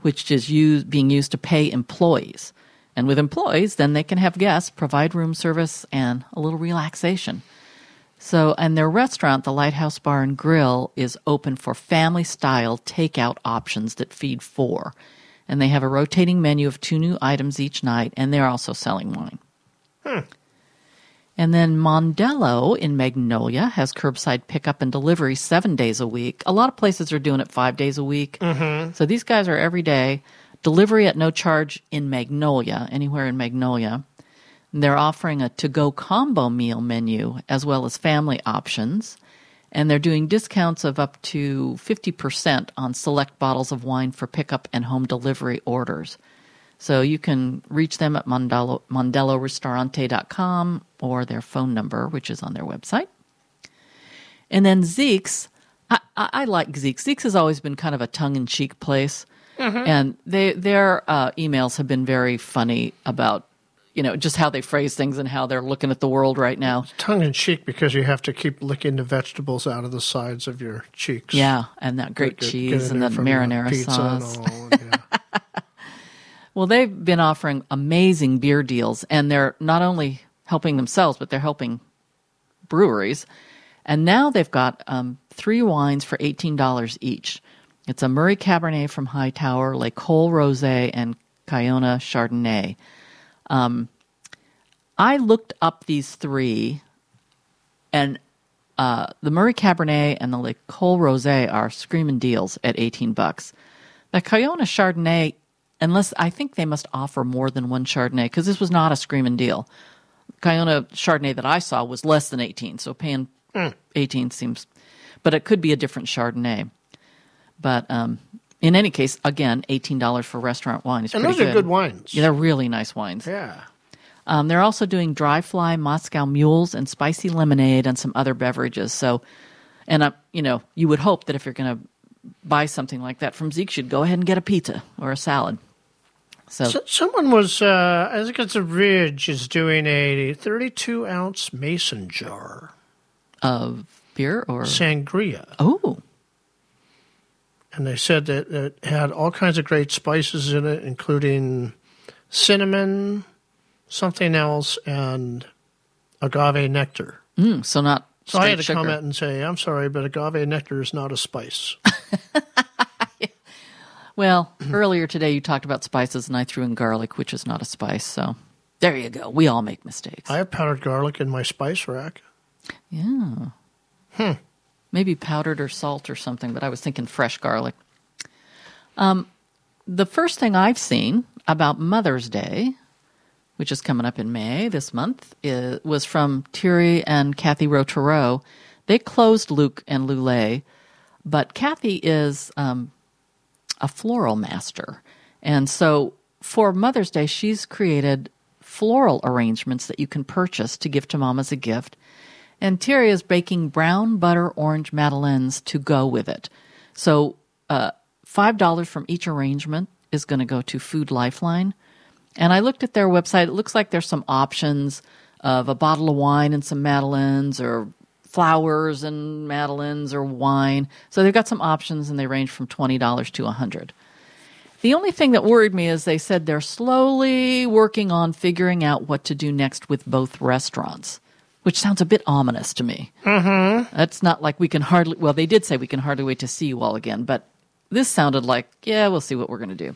which is used, being used to pay employees. And with employees, then they can have guests, provide room service, and a little relaxation. So, and their restaurant, the Lighthouse Bar and Grill, is open for family style takeout options that feed four. And they have a rotating menu of two new items each night, and they're also selling wine. And then Mondello in Magnolia has curbside pickup and delivery seven days a week. A lot of places are doing it five days a week. Mm-hmm. So these guys are every day. Delivery at no charge in Magnolia, anywhere in Magnolia. They're offering a to go combo meal menu as well as family options. And they're doing discounts of up to 50% on select bottles of wine for pickup and home delivery orders. So you can reach them at mondelloristorante.com or their phone number, which is on their website. And then Zeke's, I, I, I like Zeke's. Zeke's has always been kind of a tongue in cheek place. And they, their uh, emails have been very funny about, you know, just how they phrase things and how they're looking at the world right now. Tongue in cheek because you have to keep licking the vegetables out of the sides of your cheeks. Yeah, and that great Get- get cheese in and that the marinara sauce. All, yeah. Well, they've been offering amazing beer deals, and they're not only helping themselves, but they're helping breweries. And now they've got um, three wines for $18 each. It's a Murray Cabernet from Hightower, L'Ecole Rosé, and Kiona Chardonnay. Um, I looked up these three, and uh, the Murray Cabernet and the Le Cole Rosé are screaming deals at 18 bucks. The Kiona Chardonnay, unless I think they must offer more than one Chardonnay because this was not a screaming deal. Kiona Chardonnay that I saw was less than 18, so paying 18 seems, but it could be a different Chardonnay. But um, in any case, again, $18 for restaurant wine is and pretty those are good wines. Yeah, they're really nice wines. Yeah. Um, they're also doing dry fly Moscow mules and spicy lemonade and some other beverages. So, And uh, you know, you would hope that if you're going to buy something like that from Zeke, you'd go ahead and get a pizza or a salad. So, So, someone was, uh, I think it's a Ridge, is doing a 32 ounce mason jar of beer or sangria. oh, And they said that it had all kinds of great spices in it, including cinnamon, something else, and agave nectar. mm, so not. So I had to sugar. comment and say, I'm sorry, but agave nectar is not a spice. Well, earlier today you talked about spices, and I threw in garlic, which is not a spice. So there you go. We all make mistakes. I have powdered garlic in my spice rack. yeah. Hmm. Maybe powdered or salt or something, but I was thinking fresh garlic. Um, the first thing I've seen about Mother's Day, which is coming up in May this month, is, was from Thierry and Kathy Rautureau. They closed Luc and Loulay, but Kathy is um, a floral master. And so for Mother's Day, she's created floral arrangements that you can purchase to give to mom as a gift. And Thierry is baking brown butter orange madeleines to go with it. So uh, $5 from each arrangement is going to go to Food Lifeline. And I looked at their website. It looks like there's some options of a bottle of wine and some madeleines or flowers and madeleines or wine. So they've got some options and they range from $20 to 100 the only thing that worried me is they said they're slowly working on figuring out what to do next with both restaurants, which sounds a bit ominous to me. Mm-hmm. That's not like we can hardly, well, they did say we can hardly wait to see you all again, but this sounded like, yeah, we'll see what we're going to do.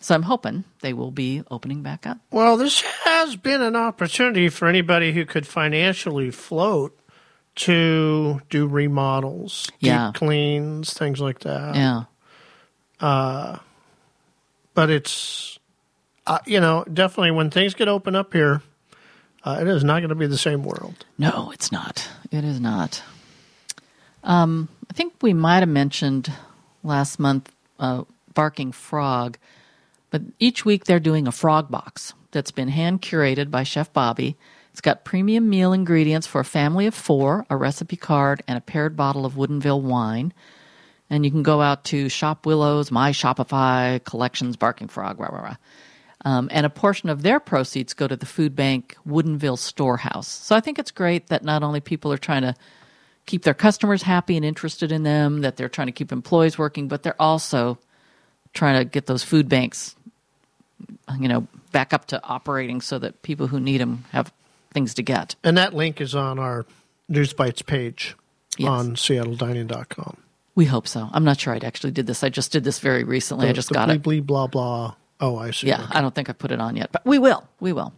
So I'm hoping they will be opening back up. Well, this has been an opportunity for anybody who could financially float to do remodels, Yeah. deep cleans, things like that. Yeah. Uh, but it's, uh, you know, definitely when things get open up here, uh, it is not going to be the same world. No, it's not. It is not. Um, I think we might have mentioned last month uh, Barking Frog, but each week they're doing a frog box that's been hand curated by Chef Bobby. It's got premium meal ingredients for a family of four, a recipe card, and a paired bottle of Woodinville wine. And you can go out to Shop Willows, My Shopify, Collections, Barking Frog, rah, rah, rah. Um, and a portion of their proceeds go to the food bank Woodinville Storehouse. So I think it's great that not only people are trying to keep their customers happy and interested in them, that they're trying to keep employees working, but they're also trying to get those food banks, you know, back up to operating so that people who need them have things to get. And that link is on our News Bites page Yes. on seattledining.com. We hope so. I'm not sure I actually did this. I just did this very recently. I just the got blee, it. Blee, blah, blah. Oh, I see. Yeah, Okay. I don't think I put it on yet, but we will. We will.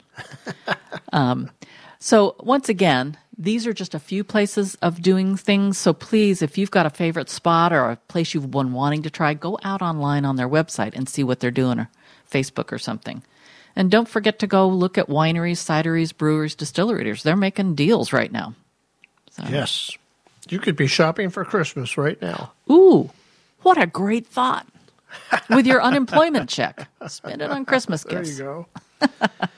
um, so once again, these are just a few places of doing things. So please, if you've got a favorite spot or a place you've been wanting to try, go out online on their website and see what they're doing or Facebook or something. And don't forget to go look at wineries, cideries, breweries, distilleries. They're making deals right now. So, Yes. You could be shopping for Christmas right now. Ooh, what a great thought. With your unemployment check, spend it on Christmas gifts. There you go.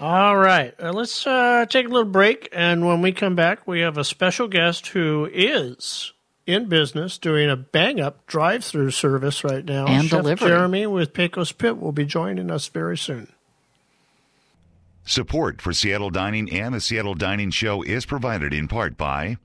All right. Uh, let's uh, take a little break. And when we come back, we have a special guest who is in business doing a bang up drive through service right now. And Chef delivery. Jeremy with Pecos Pit will be joining us very soon. Support for Seattle Dining and the Seattle Dining Show is provided in part by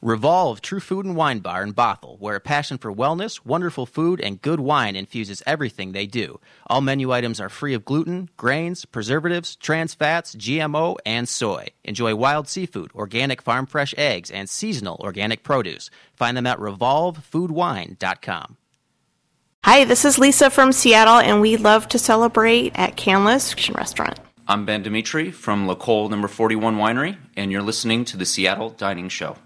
Revolve True Food and Wine Bar in Bothell, where a passion for wellness, wonderful food, and good wine infuses everything they do. All menu items are free of gluten, grains, preservatives, trans fats, GMO, and soy. Enjoy wild seafood, organic farm fresh eggs, and seasonal organic produce. Find them at revolvefoodwine.com. Hi, this is Lisa from Seattle, and we love to celebrate at Canlis Kitchen Restaurant. I'm Ben Dimitri from L'Ecole Number 41 Winery, and you're listening to the Seattle Dining Show.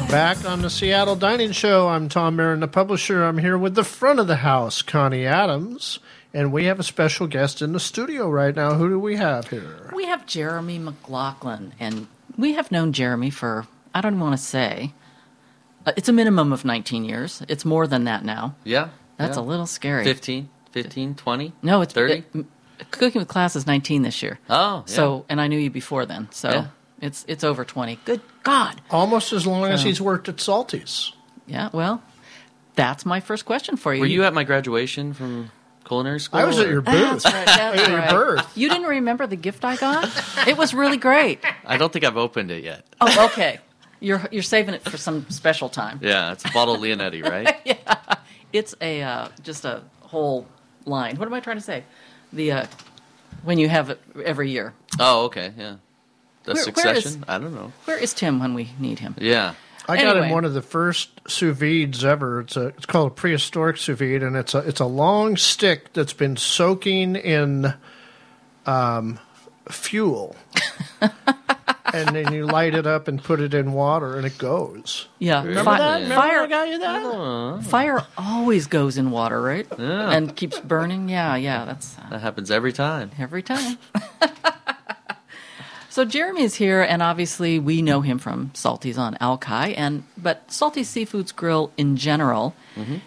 Are back on the Seattle Dining Show. I'm Tom Marin, the publisher. I'm here with the front of the house, Connie Adams, and we have a special guest in the studio right now. Who do we have here? We have Jeremy McLachlan, and we have known Jeremy for, I don't want to say, uh, it's a minimum of 19 years. It's more than that now. Yeah. That's yeah. a little scary. 15, 15, 20? No, it's 30? it- Cooking with Class is 19 this year. Oh, yeah. So, and I knew you before then. So Yeah. It's it's over 20. Good God. Almost as long as he's worked at Salty's. Yeah, well, that's my first question for you. Were you at my graduation from culinary school? I was at your booth. That's right. That's At your birth. You didn't remember the gift I got? It was really great. I don't think I've opened it yet. Oh, okay. You're you're saving it for some special time. Yeah, it's a bottle of Leonetti, right? yeah, It's a uh, just a whole line. What am I trying to say? The uh, when you have it every year. Oh, okay, yeah. The Where- where succession? is- I don't know. Where is Tim when we need him? Yeah. I got him one of the first sous vides ever. It's a it's called a prehistoric sous vide, and it's a it's a long stick that's been soaking in um, fuel, and then you light it up and put it in water, and it goes. Yeah, Remember Fi- that? Remember fire. I got you that. Fire always goes in water, right? Yeah. And keeps burning. Yeah, yeah. That's uh, That happens every time. every time. so Jeremy is here, and obviously we know him from Salty's on Alki, and but Salty Seafoods Grill in general,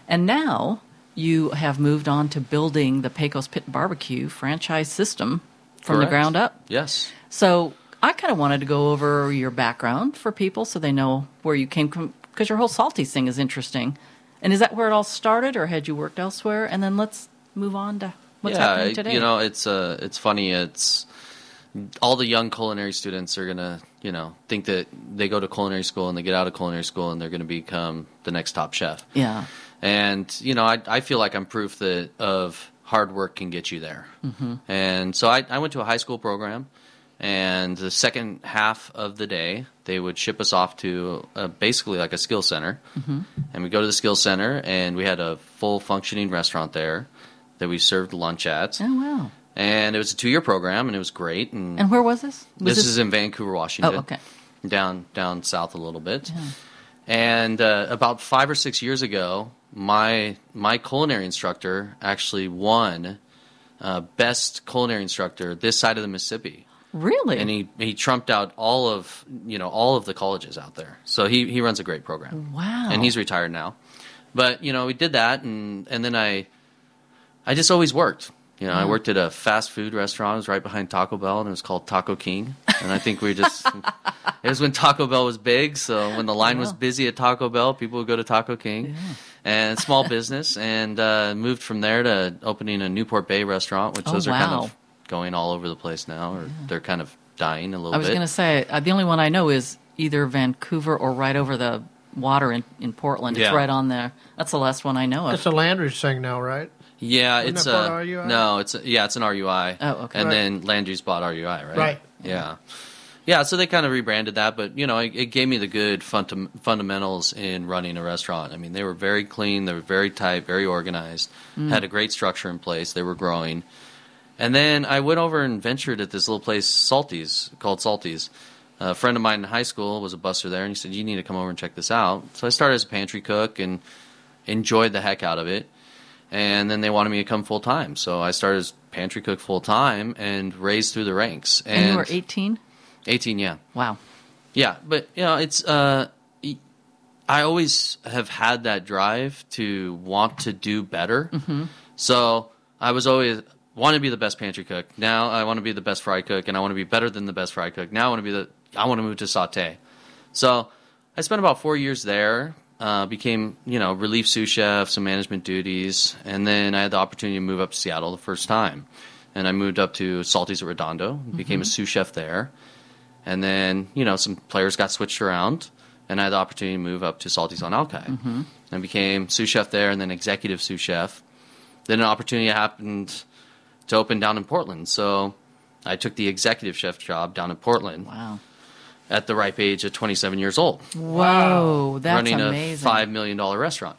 and now you have moved on to building the Pecos Pit Barbecue franchise system from the ground up. Yes. So I kind of wanted to go over your background for people so they know where you came from, because your whole Salty thing is interesting. And is that where it all started, or had you worked elsewhere? And then let's move on to what's yeah, happening today. You know, it's uh, it's funny. It's all the young culinary students are gonna, you know, think that they go to culinary school and they get out of culinary school and they're gonna become the next top chef. yeah. And you know, I I feel like I'm proof that of hard work can get you there. Mm-hmm. And so I I went to a high school program, and the second half of the day they would ship us off to uh, basically like a skill center, and we go to the skill center and we had a full functioning restaurant there that we served lunch at, Oh wow. And it was a two year program and it was great. And, And where was this? Was this, is in Vancouver, Washington. Oh, okay. Down down south a little bit. And uh, about five or six years ago, my my culinary instructor actually won uh, best culinary instructor this side of the Mississippi, Really? and he he trumped out all of you know all of the colleges out there. So he he runs a great program wow. and he's retired now. But you know, we did that, and and then I, I just always worked. You know, I worked at a fast food restaurant. It was right behind Taco Bell, and it was called Taco King. And I think we just, it was when Taco Bell was big. So when the line was busy at Taco Bell, people would go to Taco King. And small business, and uh, moved from there to opening a Newport Bay restaurant, which Oh, those are kind of going all over the place now, or they're kind of dying a little bit. I was going to say uh, the only one I know is either Vancouver or right over the water in, in Portland. It's right on there. That's the last one I know of. It's a Landry's thing now, right? Yeah, Isn't it's that a RUI? no, it's a, yeah, it's an RUI. Oh, okay. And Right. then Landry's bought RUI, right? Right. Yeah, yeah. So they kind of rebranded that, but you know, it, it gave me the good fundam- fundamentals in running a restaurant. I mean, they were very clean, they were very tight, very organized, Mm. had a great structure in place. They were growing, and then I went over and ventured at this little place, Salty's, called Salty's. A friend of mine in high school was a buster there, and he said, "You need to come over and check this out." So I started as a pantry cook and enjoyed the heck out of it and then they wanted me to come full time. So I started as pantry cook full time and raised through the ranks. And, and you were 18? 18, yeah, Wow. yeah. But you know, it's uh, I always have had that drive to want to do better. So I was always want to be the best pantry cook. Now I want to be the best fry cook, and I want to be better than the best fry cook. Now I want to be the I want to move to saute. So I spent about four years there. Uh, became you know relief sous chef, some management duties, and then I had the opportunity to move up to Seattle the first time, and I moved up to Salty's at Redondo, became a sous chef there, and then you know some players got switched around, and I had the opportunity to move up to Salty's on Alki, and became sous chef there, and then executive sous chef. Then an opportunity happened to open down in Portland, so I took the executive chef job down in Portland. Wow. At the ripe age of 27 years old Whoa. That's running amazing. a five million dollar restaurant.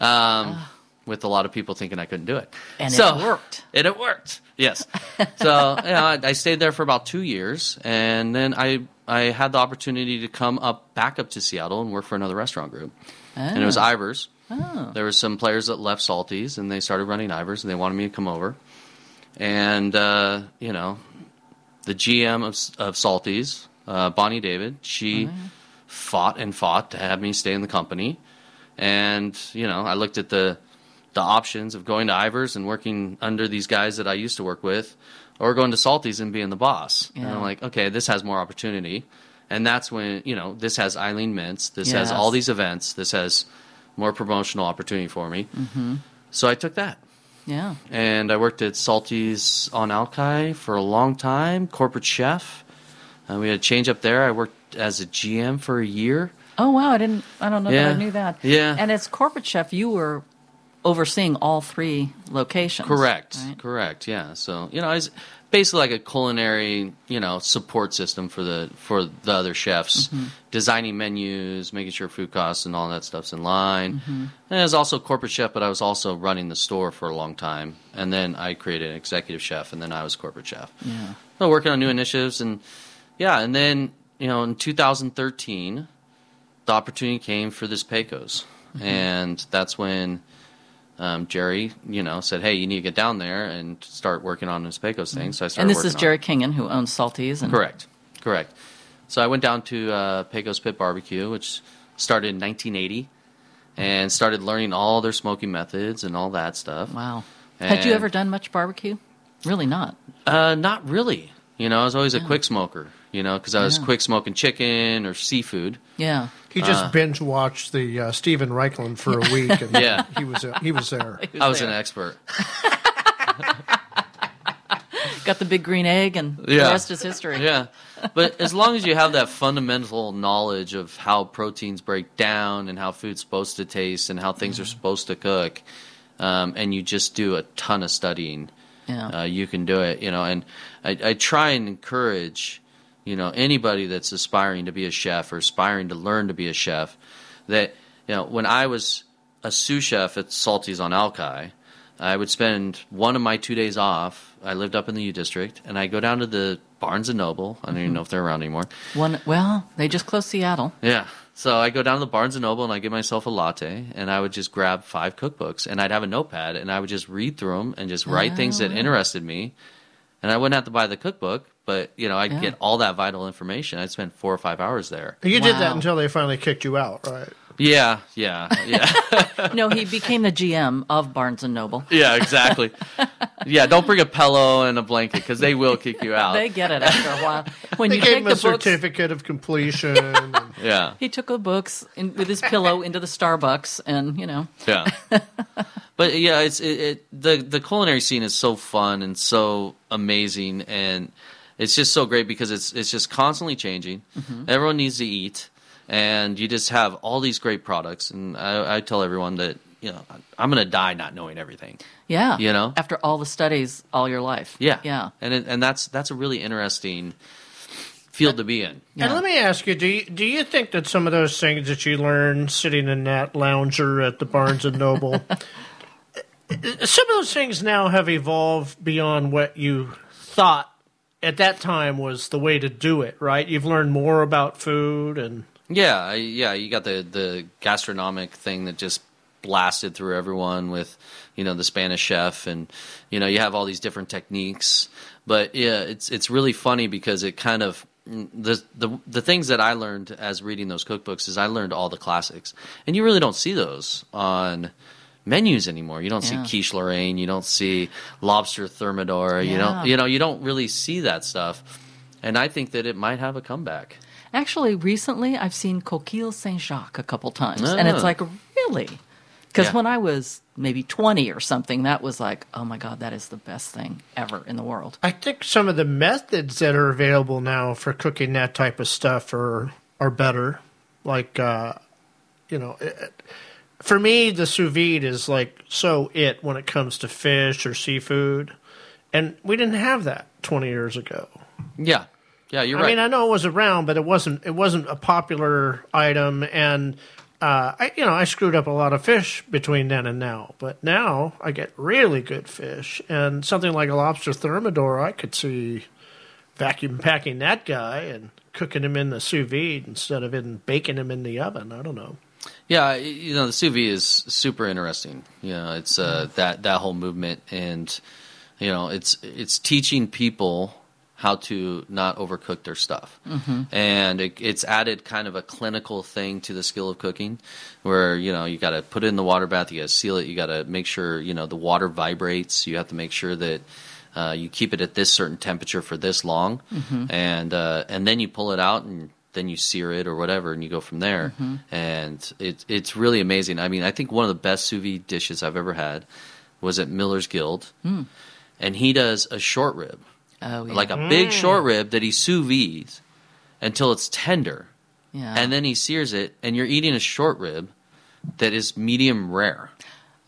Um, with a lot of people thinking I couldn't do it. And so, it worked. And it worked. Yes. so you know, I, I stayed there for about two years, and then I I had the opportunity to come up back up to Seattle and work for another restaurant group, and it was Oh. Ivar's. Oh. There were some players that left Salty's, and they started running Ivar's, and they wanted me to come over. And uh, you know, the GM of, of Salty's, uh, Bonnie David, she fought and fought to have me stay in the company. And you know, I looked at the the options of going to Ivar's and working under these guys that I used to work with, or going to Salty's and being the boss. And I'm like, okay, this has more opportunity. And that's when you know this has Eileen Mintz, this has all these events, this has more promotional opportunity for me. hmm So I took that Yeah. and I worked at Salty's on Alki for a long time, corporate chef. Uh, we had a change up there. I worked as a GM for a year. Oh wow, I didn't. I don't know Yeah. that I knew that. Yeah. And as corporate chef, you were overseeing all three locations. Correct, right? correct. Yeah. So you know, I was basically like a culinary, you know, support system for the for the other chefs, Mhm. designing menus, making sure food costs and all that stuff's in line. Mhm. And I was also a corporate chef, but I was also running the store for a long time. And then I created an executive chef, and then I was corporate chef. Yeah. So working on new initiatives, and yeah, and then you know, in 2013, the opportunity came for this Pecos, Mhm. and that's when um, Gerry, you know, said, "Hey, you need to get down there and start working on this Pecos thing." So I started. And this is Gerry. Kingen who owns Salty's. And Correct, correct. So I went down to uh, Pecos Pit Barbecue, which started in 1980, and started learning all their smoking methods and all that stuff. Wow. Had you ever done much barbecue? Really not. Uh, not really. You know, I was always a quick smoker. You know, because I was Yeah. quick smoking chicken or seafood. Yeah. He just Uh, binge watched the uh, Steven Raichlen for a week, and Yeah. he was he was there. I was an expert. Got the big green egg, and the rest is history. Yeah. But as long as you have that fundamental knowledge of how proteins break down and how food's supposed to taste and how things are supposed to cook, um, and you just do a ton of studying, Yeah. uh, you can do it. You know, and I, I try and encourage, you know, anybody that's aspiring to be a chef or aspiring to learn to be a chef, that you know, when I was a sous chef at Salty's on Alki, I would spend one of my two days off. I lived up in the U District, and I go down to the Barnes and Noble. I don't even mm-hmm. know if they're around anymore. One. Well, they just closed Seattle. Yeah. So I go down to the Barnes and Noble and I get myself a latte, and I would just grab five cookbooks, and I'd have a notepad, and I would just read through them and just write things that Oh. interested me. And I wouldn't have to buy the cookbook, but you know I'd Yeah. get all that vital information. I'd spend four or five hours there. You did that until they finally kicked you out, right? Yeah, yeah, yeah. no, he became the GM of Barnes and Noble. Yeah, exactly. yeah, don't bring a pillow and a blanket because they will kick you out. They get it after a while. When they you gave take him a the books, certificate of completion. and- yeah, he took the books in, with his pillow into the Starbucks, and you know, yeah. but yeah, it's it, it. The the culinary scene is so fun and so amazing, and it's just so great because it's it's just constantly changing. Mhm. Everyone needs to eat, and you just have all these great products. And I, I tell everyone that you know I'm going to die not knowing everything. yeah, You know? after all the studies all your life, Yeah, yeah. and it, and that's that's a really interesting field to be in. And let me ask you: Do you do you think that some of those things that you learned sitting in that lounger at the Barnes and Noble, some of those things now have evolved beyond what you thought at that time was the way to do it? Right? You've learned more about food and. Yeah, yeah, you got the the gastronomic thing that just blasted through everyone with you know the Spanish chef and you know you have all these different techniques. But yeah, it's it's really funny because it kind of mm, the the the things that I learned as reading those cookbooks is I learned all the classics, and you really don't see those on menus anymore. You don't Yeah. see quiche Lorraine, you don't see lobster thermidor, you don't you know you don't really see that stuff. And I think that it might have a comeback. Actually, recently I've seen Coquille Saint Jacques a couple times, and it's Ah. like really, because Yeah. when I was maybe twenty or something, that was like, oh my god, that is the best thing ever in the world. I think some of the methods that are available now for cooking that type of stuff are are better. Like, uh, you know, it, for me, the sous vide is like so it when it comes to fish or seafood, and we didn't have that twenty years ago. Yeah, yeah, you're I right. I mean, I know it was around, but it wasn't. It wasn't a popular item, and uh, I you know I screwed up a lot of fish between then and now, but now I get really good fish, and something like a lobster thermidor, I could see vacuum packing that guy and cooking him in the sous vide instead of in baking him in the oven. I don't know. Yeah, you know the sous vide is super interesting. You know, it's uh, that that whole movement, and you know, it's it's teaching people how to not overcook their stuff, Mhm. and it, it's added kind of a clinical thing to the skill of cooking, where you know you got to put it in the water bath, you got to seal it, you got to make sure you know the water vibrates, you have to make sure that. Uh, you keep it at this certain temperature for this long, Mhm. and uh, and then you pull it out and then you sear it or whatever, and you go from there. Mhm. And it, it's really amazing. I mean, I think one of the best sous vide dishes I've ever had was at Miller's Guild, Mm. and he does a short rib, Oh, yeah. like a big Mm. short rib that he sous vides until it's tender, Yeah. and then he sears it, and you're eating a short rib that is medium rare.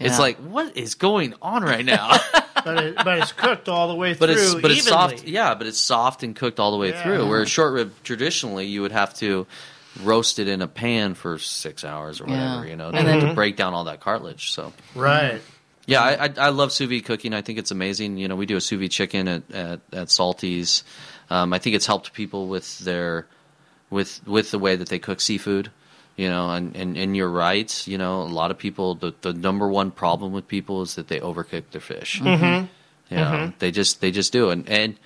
It's like, what is going on right now? but it, but it's cooked all the way but through it's but it's evenly. soft. Yeah, but it's soft and cooked all the way Yeah. through. Whereas short rib traditionally you would have to roast it in a pan for six hours or whatever, Yeah. you know, And to, then- to break down all that cartilage. So Right. Yeah, I, I, I love sous vide cooking. I think it's amazing. You know, we do a sous vide chicken at at, at Salty's. Um, I think it's helped people with their with with the way that they cook seafood. You know, and, and, and you're right. You know, a lot of people. The, the number one problem with people is that they overcook their fish. Mhm. You know, Mhm. they just they just do, and and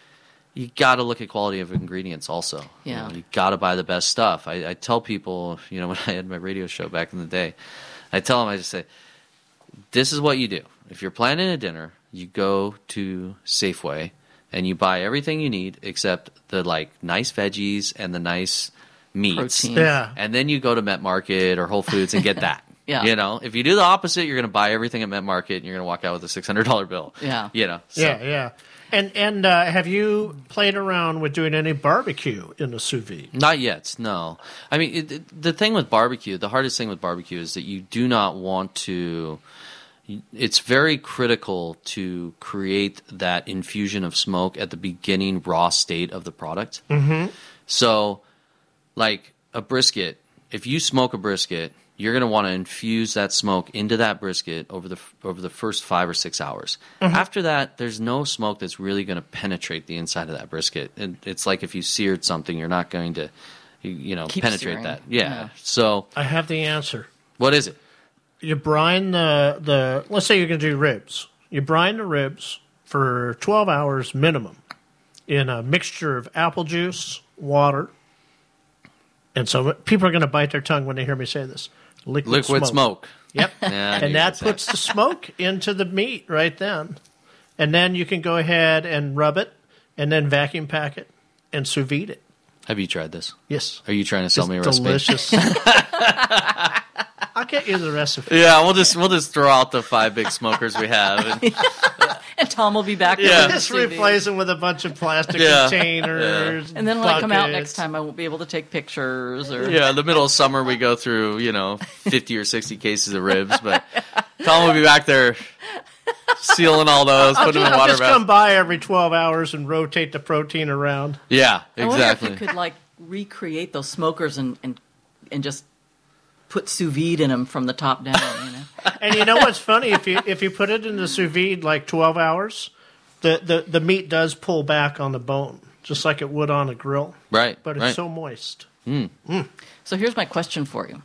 you got to look at quality of ingredients also. You Yeah. know, you got to buy the best stuff. I, I tell people, you know, when I had my radio show back in the day, I tell them, I just say, this is what you do. If you're planning a dinner, you go to Safeway and you buy everything you need except the like nice veggies and the nice meats. Protein. Yeah. And then you go to Met Market or Whole Foods and get that. Yeah. You know, if you do the opposite, you're going to buy everything at Met Market and you're going to walk out with a $600 bill. Yeah. You know. so- Yeah, yeah. And and uh, have you played around with doing any barbecue in the sous vide? Not yet, no. I mean, it, it- the thing with barbecue, the hardest thing with barbecue is that you do not want to. It's very critical to create that infusion of smoke at the beginning raw state of the product. Mm-hmm. So, like a brisket, if you smoke a brisket, you're going to want to infuse that smoke into that brisket over the over the first five or six hours. Mhm. After that, there's no smoke that's really going to penetrate the inside of that brisket. And it's like if you seared something, you're not going to, you, you know, Keep penetrate searing. that. Yeah. Yeah. So I have the answer. what is it? You brine the the. Let's say you're going to do ribs. You brine the ribs for 12 hours minimum in a mixture of apple juice, water, and so people are going to bite their tongue when they hear me say this. Liquid, Liquid smoke. Yep. Yeah, and that puts the smoke into the meat right then. And then you can go ahead and rub it and then vacuum pack it and sous vide it. Have you tried this? Yes. Are you trying to sell It's me a recipe? delicious. I'll get you the recipe. Yeah, we'll just we'll just throw out the five big smokers we have. And, and Tom will be back. Yeah. with Just the replace them with a bunch of plastic Yeah. containers. And then when I come out buckets. next time, I won't be able to take pictures. Or yeah, in the middle of summer we go through you know fifty or sixty cases of ribs, but Tom will be back there sealing all those, I'll putting just, them in I'll water just bath. come by every 12 hours and rotate the protein around. Yeah, I wonder exactly. if you could like recreate those smokers and and and just put sous vide in them from the top down. You know. And you know what's funny? If you if you put it in the sous vide like 12 hours, the, the, the meat does pull back on the bone, just like it would on a grill. Right, But it's right. so moist. Mm. So here's my question for you.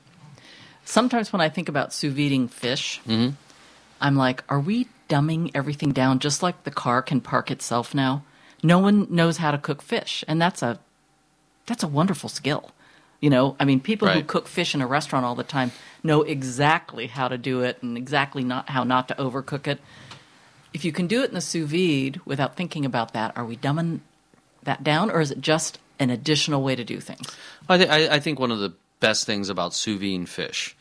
Sometimes when I think about sous videing fish, Mhm. I'm like, are we dumbing everything down just like the car can park itself now? No one knows how to cook fish, and that's a that's a wonderful skill. You know, I mean, people who cook fish in a restaurant all the time know exactly how to do it and exactly not how not to overcook it. If you can do it in the sous vide without thinking about that, are we dumbing that down, or is it just an additional way to do things? I, th- I, think one of the best things about sous vide fish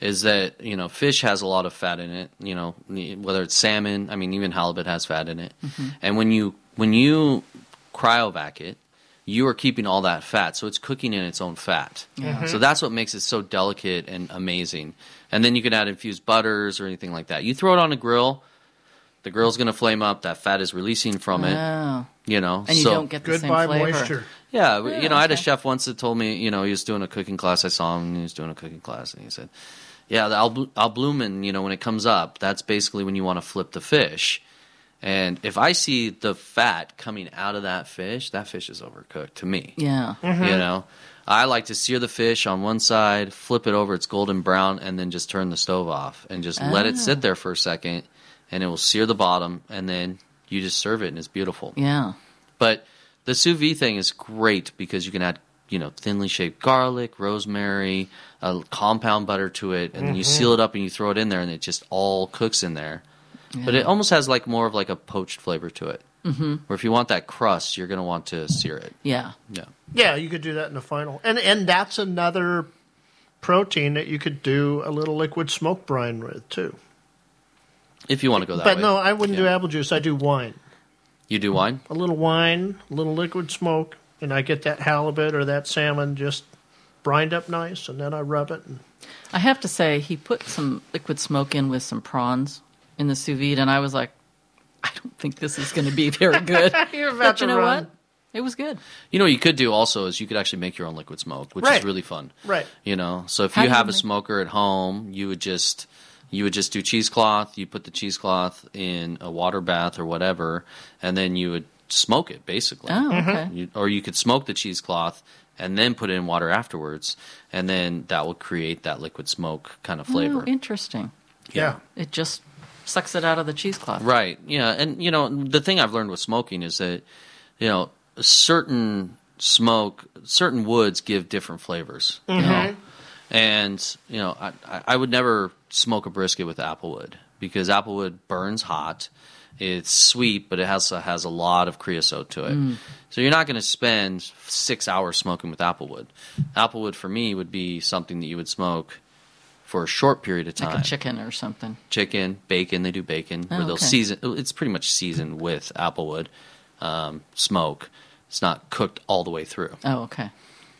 is that you know fish has a lot of fat in it. You know whether it's salmon, I mean even halibut has fat in it. Mhm. And when you when you cryovac it, you are keeping all that fat, so it's cooking in its own fat. Yeah. Mhm. So that's what makes it so delicate and amazing. And then you can add infused butters or anything like that. You throw it on a grill, the grill's going to flame up. That fat is releasing from it. Oh. You know, And you so- don't get the same flavor. moisture. Yeah, Yeah, you know, I had a chef once that told me, you know, he was doing a cooking class. I saw him, and he was doing a cooking class, and he said, "Yeah, the albl- albumin, you know, when it comes up, that's basically when you want to flip the fish. And if I see the fat coming out of that fish, that fish is overcooked to me. Yeah. You know, I like to sear the fish on one side, flip it over, it's golden brown, and then just turn the stove off and just let it Ah. sit there for a second, and it will sear the bottom, and then you just serve it, and it's beautiful. Yeah. But the sous vide thing is great because you can add, you know, thinly shaped garlic, rosemary, a compound butter to it, and then you seal it up and you throw it in there, and it just all cooks in there. But it almost has like more of like a poached flavor to it. Mhm. Where if you want that crust, you're gonna want to sear it. Yeah. Yeah. Yeah, you could do that in the final, and and that's another protein that you could do a little liquid smoke brine with too. If you want to go that but way. But no, I wouldn't do apple juice. I do wine. You do wine? A little wine, a little liquid smoke, and I get that halibut or that salmon just brined up nice, and then I rub it. And, I have to say, he put some liquid smoke in with some prawns in the sous vide, and I was like, I don't think this is going to be very good. You're about but you know run. what? It was good. You know what you could do also is you could actually make your own liquid smoke, which Right. is really fun. Right. You know, so if How you do you have a make- smoker at home, you would just you would just do cheesecloth. You put the cheesecloth in a water bath or whatever, and then you would smoke it basically. Oh, mm-hmm. okay. You, or you could smoke the cheesecloth and then put it in water afterwards, and then that will create that liquid smoke kind of oh, flavor. Oh, interesting. Yeah. It just sucks it out of the cheesecloth. Right. Yeah. And, you know, the thing I've learned with smoking is that, you know, certain smoke, certain woods give different flavors. You know? And, you know, I, I- I would never smoke a brisket with applewood because applewood burns hot. It's sweet, but it also has a lot of creosote to it. Mm. So you're not going to spend six hours smoking with applewood. Applewood for me would be something that you would smoke for a short period of time Like a chicken or something. chicken, bacon. They do bacon Oh, where they'll okay. season. It's pretty much seasoned with applewood um, smoke. It's not cooked all the way through. Oh, okay.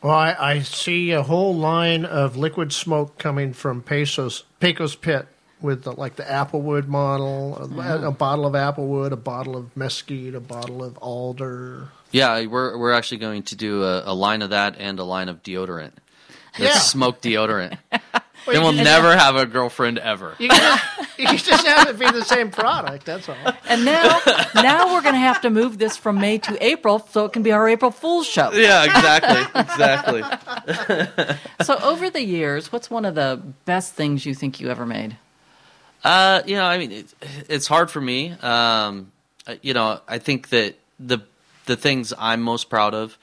well, I, I see a whole line of liquid smoke coming from Pesos Pecos Pit with the, like the applewood model, a, Oh. a bottle of applewood, a bottle of mesquite, a bottle of alder. Yeah, we're we're actually going to do a, a line of that and a line of deodorant. The Yeah. smoke deodorant. Well, then we'll can- never have a girlfriend ever. You can just, you can just have it be the same product. That's all. And now, now we're going to have to move this from May to April so it can be our April Fool's show. Yeah, exactly, exactly. so, over the years, what's one of the best things you think you ever made? Uh, you know, I mean, it, it's hard for me. Um, uh, you know, I think that the the things I'm most proud of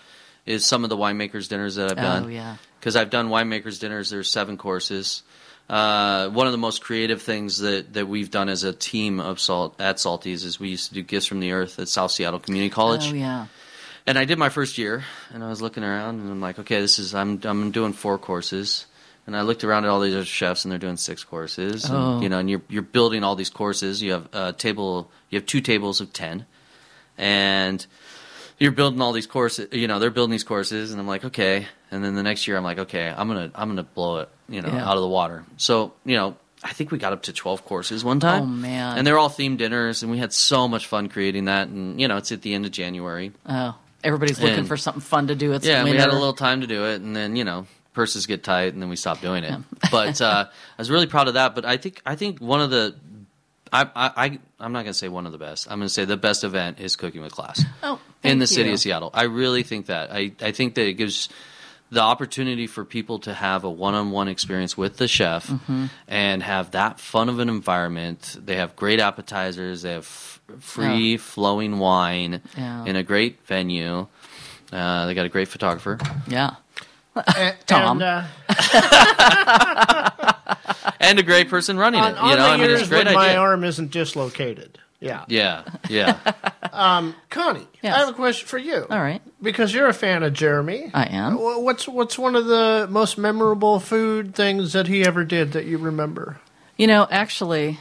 is some of the winemakers dinners that I've done. Oh, yeah. Because I've done winemakers dinners. There's seven courses. Uh, one of the most creative things that, that we've done as a team of salt at Salty's is we used to do gifts from the earth at South Seattle Community College. Oh, yeah. And I did my first year, and I was looking around, and I'm like, okay, this is I'm I'm doing four courses, and I looked around at all these other chefs, and they're doing six courses. and, Oh. you know, and you're you're building all these courses. You have a table, you have two tables of ten, and you're building all these courses. You know, they're building these courses, and I'm like, okay. And then the next year, I'm like, okay, I'm gonna I'm gonna blow it, you know, Yeah. out of the water. So you know. I think we got up to 12 courses one time. Oh, man. And they're all themed dinners, and we had so much fun creating that. And, you know, it's at the end of January. Oh, everybody's looking And- for something fun to do. It's yeah, we had a little time to do it, and then you know purses get tight, and then we stop doing it. but uh, I was really proud of that. But I think I think one of the I I, I'm not going to say one of the best. I'm going to say the best event is cooking with class Oh, in the city of Seattle. I really think that. I I think that it gives the opportunity for people to have a one-on-one experience with the chef Mhm. and have that fun of an environment. They have great appetizers. They have f- free flowing wine Yeah. in a great venue. Uh, they got a great photographer. Yeah. And, Tom. And, uh, and a great person running on, it. on You know, the I mean, it's a great when my idea. arm isn't dislocated. Yeah. Yeah, yeah. Um, Connie, I have a question for you. All right. Because you're a fan of Jeremy. I am. Wh- What's what's one of the most memorable food things that he ever did that you remember? You know, actually,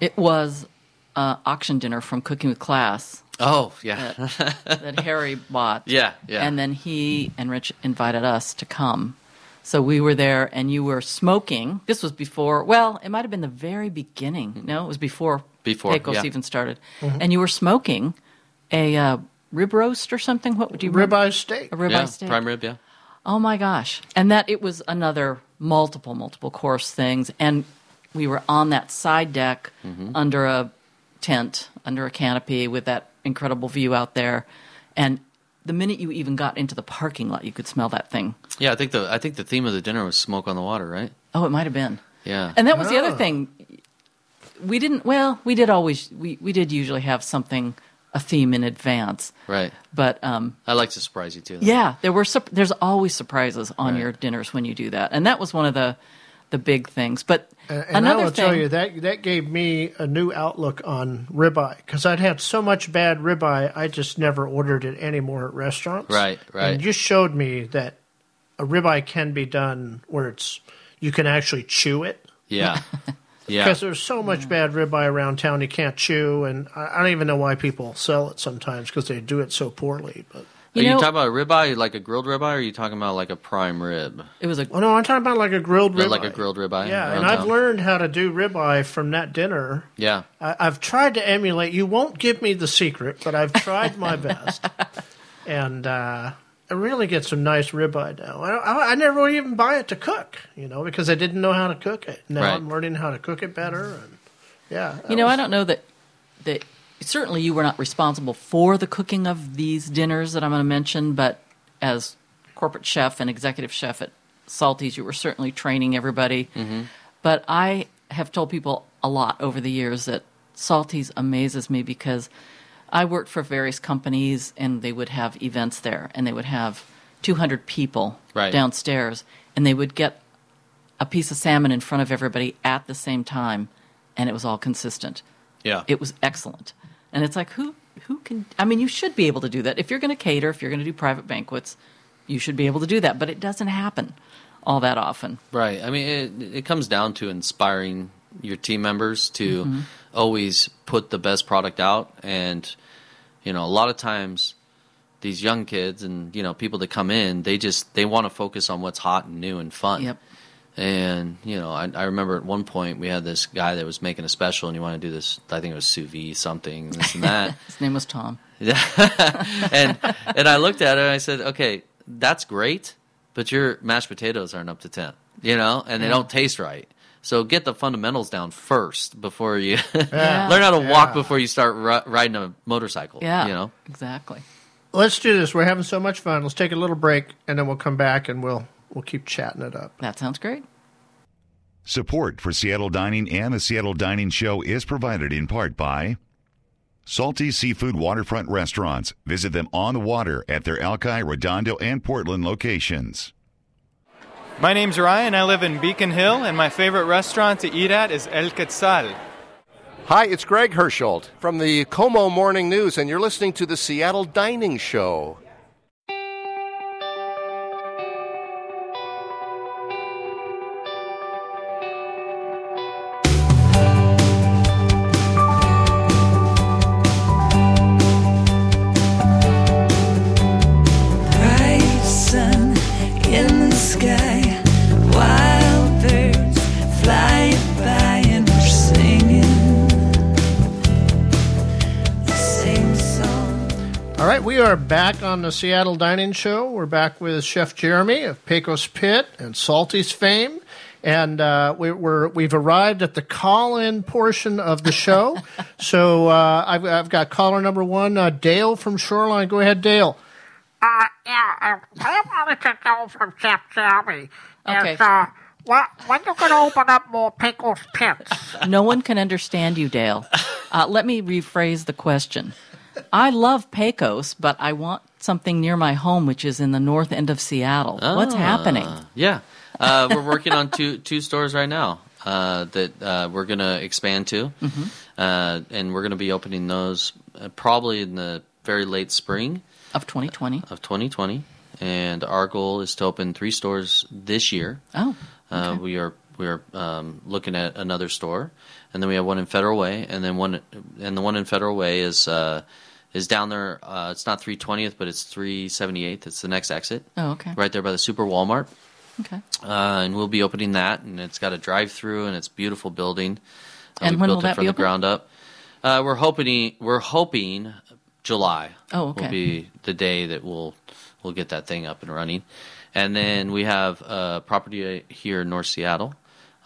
it was uh, auction dinner from Cooking with Class. Oh, yeah. that, that Harry bought. Yeah, yeah. And then he and Rich invited us to come. So we were there, and you were smoking. This was before. Well, it might have been the very beginning. No, it was before. Before, Pecos yeah. even started, Mhm. and you were smoking a uh, rib roast or something. What would you Ribeye steak. A ribeye yeah, steak. prime rib. Yeah. Oh my gosh. And that it was another multiple, multiple course things. And we were on that side deck under a tent, under a canopy with that incredible view out there. And the minute you even got into the parking lot, you could smell that thing. Yeah, I think the I think the theme of the dinner was smoke on the water, right? Oh, it might have been. Yeah. And that was the other Oh. thing. We didn't, well, we did always, we, we did usually have something, a theme in advance. right. But um, I like to surprise you too. Yeah, there were sup- there's always surprises on Right. your dinners when you do that, and that was one of the the big things. But And, and another I will thing, tell you that that gave me a new outlook on ribeye because I'd had so much bad ribeye, I just never ordered it anymore at restaurants. Right, right. And you showed me that a ribeye can be done where it's you can actually chew it. Yeah. Yeah. Because there's so much bad ribeye around town you can't chew, and I, I don't even know why people sell it sometimes because they do it so poorly. But Are You you know- talking about a ribeye, like a grilled ribeye, or are you talking about like a prime rib? it was a oh no, I'm talking about like a grilled Or ribeye. like a grilled ribeye? Yeah, around and I've town? learned how to do ribeye from that dinner. Yeah. I, I've tried to emulate. You won't give me the secret, but I've tried my best, and uh, I really get some nice ribeye now. I, I, I never would even buy it to cook, you know, because I didn't know how to cook it. Now Right. I'm learning how to cook it better, and yeah, you know was- I don't know that that certainly you were not responsible for the cooking of these dinners that I'm going to mention, but as corporate chef and executive chef at Salty's, you were certainly training everybody. Mm-hmm. But I have told people a lot over the years that Salty's amazes me because I worked for various companies and they would have events there and they would have 200 people Right. downstairs and they would get a piece of salmon in front of everybody at the same time and it was all consistent. Yeah. It was excellent. And it's like who who can I mean you should be able to do that. If you're going to cater, if you're going to do private banquets, you should be able to do that, but it doesn't happen all that often. Right. I mean, it, it comes down to inspiring your team members to Mm-hmm. always put the best product out. And, you know, a lot of times these young kids and, you know, people that come in, they just, they want to focus on what's hot and new and fun. Yep. And, you know, I, I remember at one point we had this guy that was making a special and he wanted to do this, I think it was sous vide something, this and that. His name was Tom. Yeah. and and I looked at it and I said, okay, that's great, but your mashed potatoes aren't up to 10, you know, and they Yeah. don't taste right. So get the fundamentals down first before you Yeah. learn how to walk before you start ri- riding a motorcycle. Yeah. You know? Exactly. Let's do this. We're having so much fun. Let's take a little break, and then we'll come back and we'll we'll keep chatting it up. That sounds great. Support for Seattle Dining and the Seattle Dining Show is provided in part by Salty Seafood Waterfront Restaurants. Visit them on the water at their Alki, Redondo, and Portland locations. My name's Ryan. I live in Beacon Hill, and my favorite restaurant to eat at is El Quetzal. Hi, it's Greg Hersholt from the KOMO Morning News, and you're listening to the Seattle Dining Show. Are back on the Seattle Dining Show. We're back with Chef Jeremy of Pecos Pit and Salty's fame. And uh, we, we're, we've arrived at the call in portion of the show. so uh, I've, I've got caller number one, uh, Dale from Shoreline. Go ahead, Dale. Uh, yeah, I wanted to know from Chef Jeremy. Okay. Is, uh, what, when you going to open up more Pecos pits? No one can understand you, Dale. Uh, let me rephrase the question. I love Pecos, but I want something near my home, which is in the north end of Seattle. What's Ah, happening? Yeah. Uh, we're working on two two stores right now uh, that uh, we're going to expand to, Mhm. uh, and we're going to be opening those uh, probably in the very late spring Of 2020. of 2020. And our goal is to open three stores this year. Oh, Uh, we are we are um, looking at another store, and then we have one in Federal Way, and then one and the one in Federal Way is uh, is down there. Uh, it's not 320th, but it's 378th. It's the next exit. Oh, okay. Right there by the Super Walmart. Okay. Uh, and we'll be opening that, and it's got a drive-through, and it's a beautiful building. Uh, And we when built will it that from be the open? ground up. Uh, we're hoping we're hoping July. Oh, okay. Will be the day that we'll we'll get that thing up and running, and then we have a property here in North Seattle,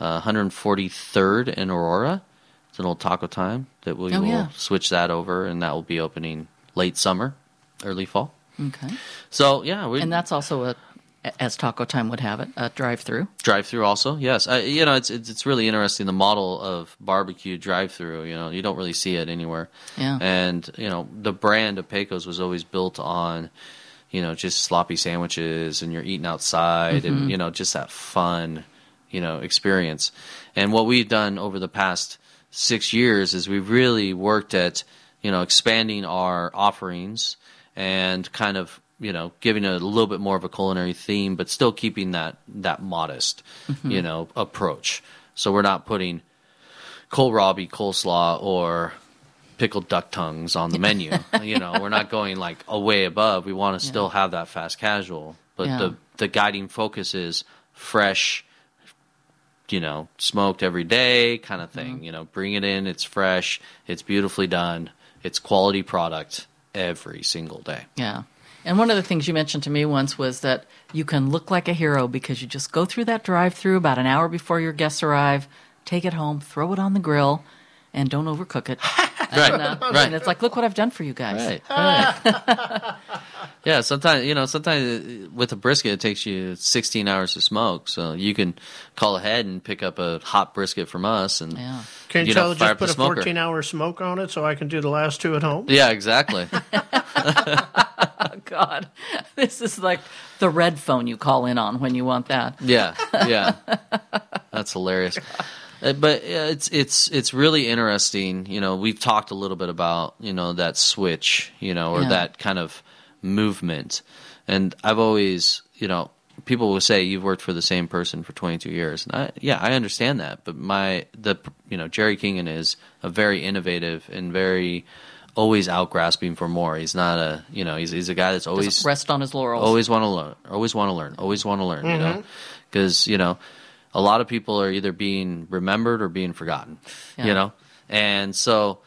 uh, 143rd in Aurora. It's an old Taco Time that we Oh, will yeah. switch that over, and that will be opening late summer, early fall. Okay. So yeah, we And that's also a, as Taco Time would have it, a drive-through. drive through also. Yes, I, you know it's, it's it's really interesting the model of barbecue drive through. You know you don't really see it anywhere. Yeah. And you know the brand of Pecos was always built on, you know, just sloppy sandwiches and you're eating outside Mhm. and you know just that fun, you know, experience. And what we've done over the past six years is we've really worked at you know expanding our offerings and kind of you know giving it a little bit more of a culinary theme, but still keeping that that modest Mhm. you know approach. So we're not putting kohlrabi coleslaw or pickled duck tongues on the menu. you know, we're not going like a way above. We want to still have that fast casual, but Yeah. the the guiding focus is fresh, you know, smoked every day kind of thing. Mm-hmm. You know, bring it in, it's fresh, it's beautifully done, it's quality product every single day. Yeah. And one of the things you mentioned to me once was that you can look like a hero because you just go through that drive through about an hour before your guests arrive, take it home, throw it on the grill, and don't overcook it. Right, and, uh, right. And it's like, look what I've done for you guys. Right, right. yeah, sometimes you know, sometimes uh, with a brisket it takes you 16 hours to smoke, so you can call ahead and pick up a hot brisket from us, and yeah. Can you, you tell know, just put a smoker. 14 hour smoke on it so I can do the last two at home? Yeah, exactly. Oh, God. This is like the red phone you call in on when you want that. Yeah, yeah, that's hilarious. Uh, But it's it's it's really interesting. You know, we've talked a little bit about you know that switch, you know, or Yeah. that kind of movement, and I've always you know people will say you've worked for the same person for 22 years, and I, yeah, I understand that. But my the you know Gerry Kingen is a very innovative and very always out grasping for more. He's not a you know he's he's a guy that's always Doesn't rest on his laurels. Always want to learn. Always want to learn. Always want to learn. You know, because you know, a lot of people are either being remembered or being forgotten. Yeah. You know, and so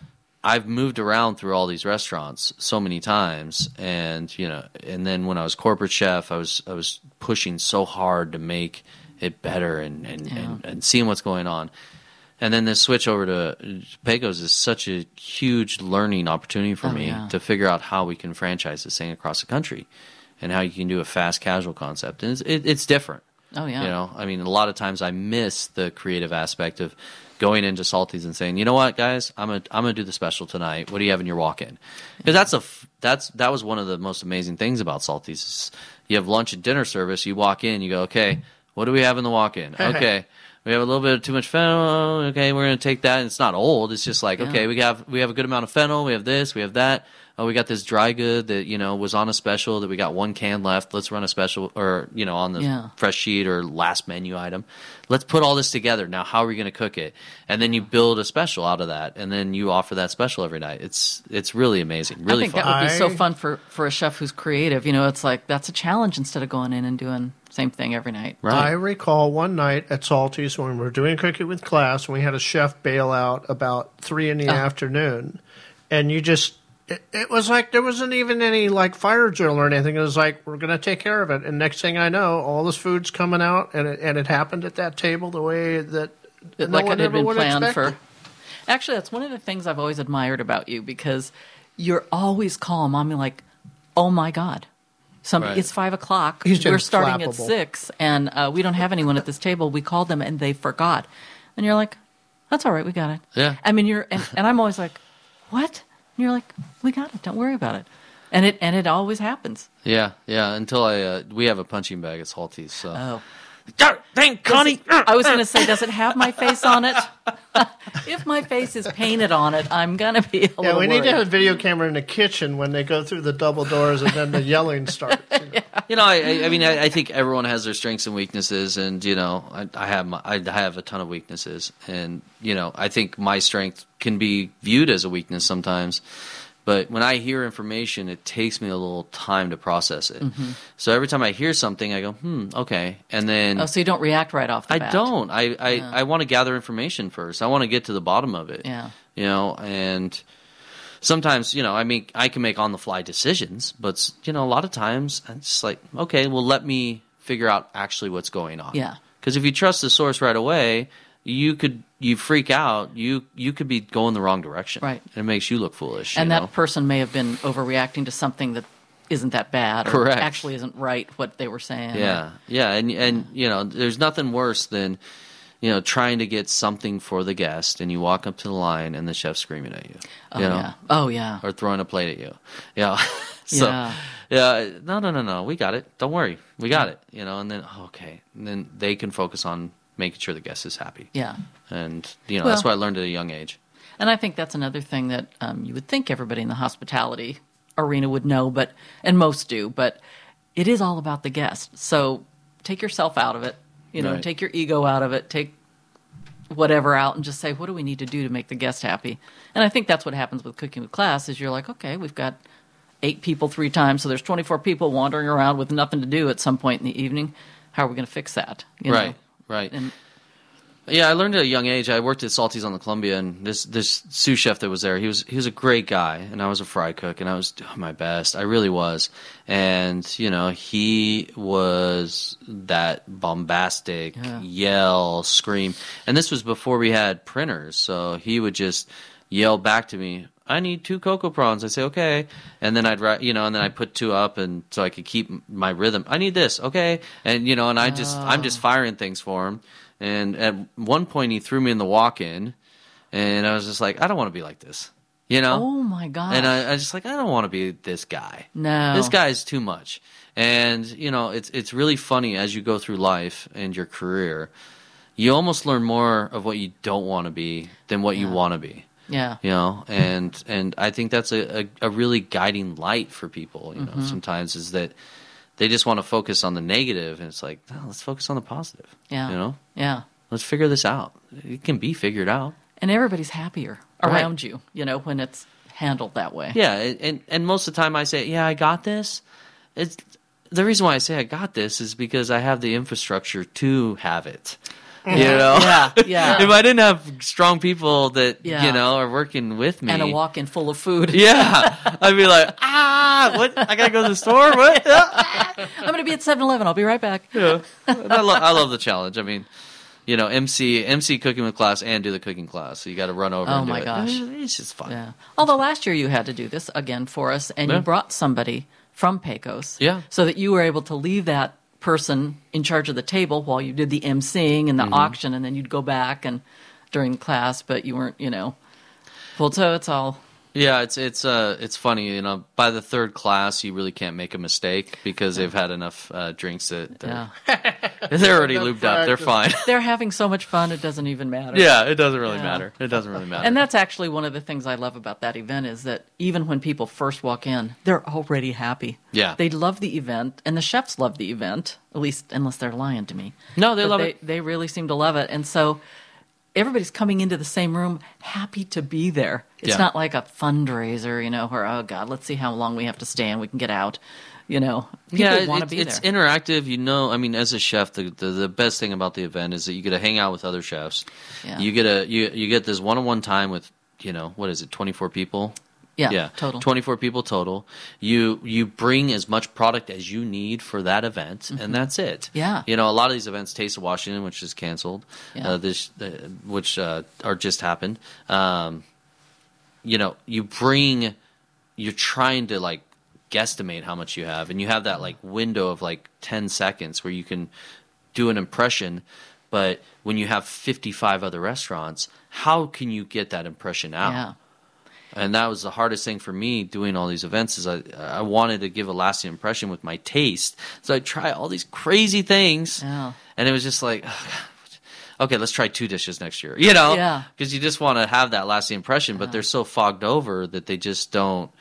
I've moved around through all these restaurants so many times, and you know, and then when I was corporate chef, I was I was pushing so hard to make it better and and, and, and seeing what's going on. And then this switch over to Pecos is such a huge learning opportunity for Oh, me yeah. to figure out how we can franchise this thing across the country, and how you can do a fast casual concept. And it's, it, it's different. Oh, yeah. You know, I mean, a lot of times I miss the creative aspect of going into Salty's and saying, you know what, guys, I'm gonna I'm gonna do the special tonight. What do you have in your walk-in? Because that's a f- that's that was one of the most amazing things about Salty's. Is you have lunch and dinner service. You walk in, you go, okay, what do we have in the walk-in? Okay. We have a little bit of too much fennel. Okay, we're gonna take that. And it's not old. It's just like Yeah. okay, we have we have a good amount of fennel. We have this. We have that. Oh, we got this dry good that you know was on a special that we got one can left. Let's run a special or you know on the Yeah. fresh sheet or last menu item. Let's put all this together. Now, how are we going to cook it? And then you build a special out of that, and then you offer that special every night. It's it's really amazing, really I think fun. that would be so fun for, for a chef who's creative. You know, it's like that's a challenge instead of going in and doing same thing every night. I recall one night at Salty's when we were doing cooking with class, and we had a chef bail out about three in the Oh. afternoon, and you just. It, it was like there wasn't even any like fire drill or anything. It was like we're gonna take care of it, and next thing I know, all this food's coming out, and it, and it happened at that table the way that no like one it had ever been would planned expect for. Actually, that's one of the things I've always admired about you because you're always calm. I'm like, oh my god, some Right. it's five o'clock. He's We're just starting at six, and uh, we don't have anyone at this table. We called them and they forgot, and you're like, that's all right, we got it. Yeah. I mean, you're and, and I'm always like, what? And you're like, we got it. Don't worry about it. And it and it always happens. Yeah, yeah. Until I uh, we have a punching bag at Salty's. So Oh. Dang, Connie! I was going to say, does it have my face on it? if my face is painted on it, I'm going to be a Yeah, little we need to worried. have a video camera in the kitchen when they go through the double doors, and then the yelling starts. you know, I, I, I mean, I, I think everyone has their strengths and weaknesses, and you know, I, I have my, I have a ton of weaknesses, and you know, I think my strength can be viewed as a weakness sometimes. But when I hear information, it takes me a little time to process it. Mhm. So every time I hear something, I go, "Hmm, okay," and then Oh, so you don't react right off the I bat. don't. I I, Yeah. I want to gather information first. I want to get to the bottom of it. Yeah. You know, and sometimes you know I mean I can make on the fly decisions, but you know a lot of times it's like okay, well let me figure out actually what's going on. Yeah. Because if you trust the source right away, you could you freak out. You you could be going the wrong direction. Right. And it makes you look foolish. and that know? person may have been overreacting to something that isn't that bad or Correct. actually isn't right what they were saying. Yeah, yeah, and and you know, there's nothing worse than you know trying to get something for the guest, and you walk up to the line, and the chef's screaming at you. Oh, you know? yeah. Oh, yeah. Or throwing a plate at you. Yeah. so, Yeah. yeah. No, no, no, no. We got it. Don't worry. We got it. You know, and then oh, okay, and then they can focus on making sure the guest is happy. Yeah. And you know that's Well- what I learned at a young age. And I think that's another thing that um, you would think everybody in the hospitality arena would know, but and most do, but it is all about the guest. So take yourself out of it. You know, Right. take your ego out of it. Take whatever out and just say, what do we need to do to make the guest happy? And I think that's what happens with cooking with class. Is you're like, okay, we've got eight people three times, so there's 24 people wandering around with nothing to do at some point in the evening. How are we going to fix that? You know? Right. And Yeah, I learned at a young age. I worked at Salty's on the Columbia, and this this sous chef that was there, he was he was a great guy, and I was a fry cook, and I was doing my best. I really was, and you know, he was that bombastic Yeah. yell, scream, and this was before we had printers, so he would just yell back to me. I need two cocoa prawns. I say okay, and then I'd write, you know, and then I put two up, and so I could keep my rhythm. I need this, okay, and you know, and I just oh. I'm just firing things for him. And at one point, he threw me in the walk-in, and I was just like, I don't want to be like this, you know. oh my god! And I, I just like I don't want to be this guy. No. this guy is too much. And you know, it's it's really funny as you go through life and your career, you almost learn more of what you don't want to be than what you want to be. Yeah, You know, and and I think that's a, a, a really guiding light for people. You know, Mhm. sometimes is that they just want to focus on the negative, and it's like, no, let's focus on the positive. yeah, You know, yeah. let's figure this out. It can be figured out. and everybody's happier Right. around you you know when it's handled that way Yeah, and, and and most of the time I say, yeah, I got this. It's the reason why I say I got this is because I have the infrastructure to have it. You know, Yeah, yeah. if I didn't have strong people that Yeah. you know are working with me, and a walk-in full of food yeah, I'd be like, ah, what? I gotta go to the store. What? i'm gonna be at 7-eleven i'll be right back Yeah. I, lo- I love the challenge. I mean, you know, MC MC cooking with class and do the cooking class. So you got to run over. Oh and do my it. gosh. it's just fun. yeah although last year you had to do this again for us and Yeah. you brought somebody from pecos Yeah. so that you were able to leave that person in charge of the table while you did the emceeing and the Mhm. auction and then you'd go back and during class but you weren't you know well so it's all Yeah, it's it's uh it's funny, you know. By the third class, you really can't make a mistake because they've had enough uh, drinks that they're, they're already Enough lubed up. They're fine. they're having so much fun it doesn't even matter yeah, it doesn't really Yeah. matter. It doesn't really matter. And that's actually one of the things I love about that event is that even when people first walk in, they're already happy. Yeah. They love the event, and the chefs love the event, at least unless they're lying to me. No, they But love they, it. They really seem to love it. And so everybody's coming into the same room happy to be there. It's Yeah. not like a fundraiser, you know, where, oh, God, let's see how long we have to stay and we can get out. You know, people yeah, want to be it's there. interactive. You know, I mean, as a chef, the, the the best thing about the event is that you get to hang out with other chefs. Yeah. You get a you you get this one on one time with you know what is it twenty four people. Yeah, yeah, total. Twenty four people total. You you bring as much product as you need for that event, Mhm. and that's it. Yeah. you know, a lot of these events, Taste of Washington, which is canceled, Yeah. uh, this uh, which uh, are just happened. Um, you know, you bring, you're trying to like guesstimate how much you have, and you have that like window of like ten seconds where you can do an impression. But when you have 55 other restaurants, how can you get that impression out? Yeah. And that was the hardest thing for me doing all these events is I I wanted to give a lasting impression with my taste. So I try all these crazy things. Yeah. And it was just like "Ugh, okay, let's try two dishes next year. You know? Yeah. Because you just want to have that lasting impression, but they're so fogged over that they just don't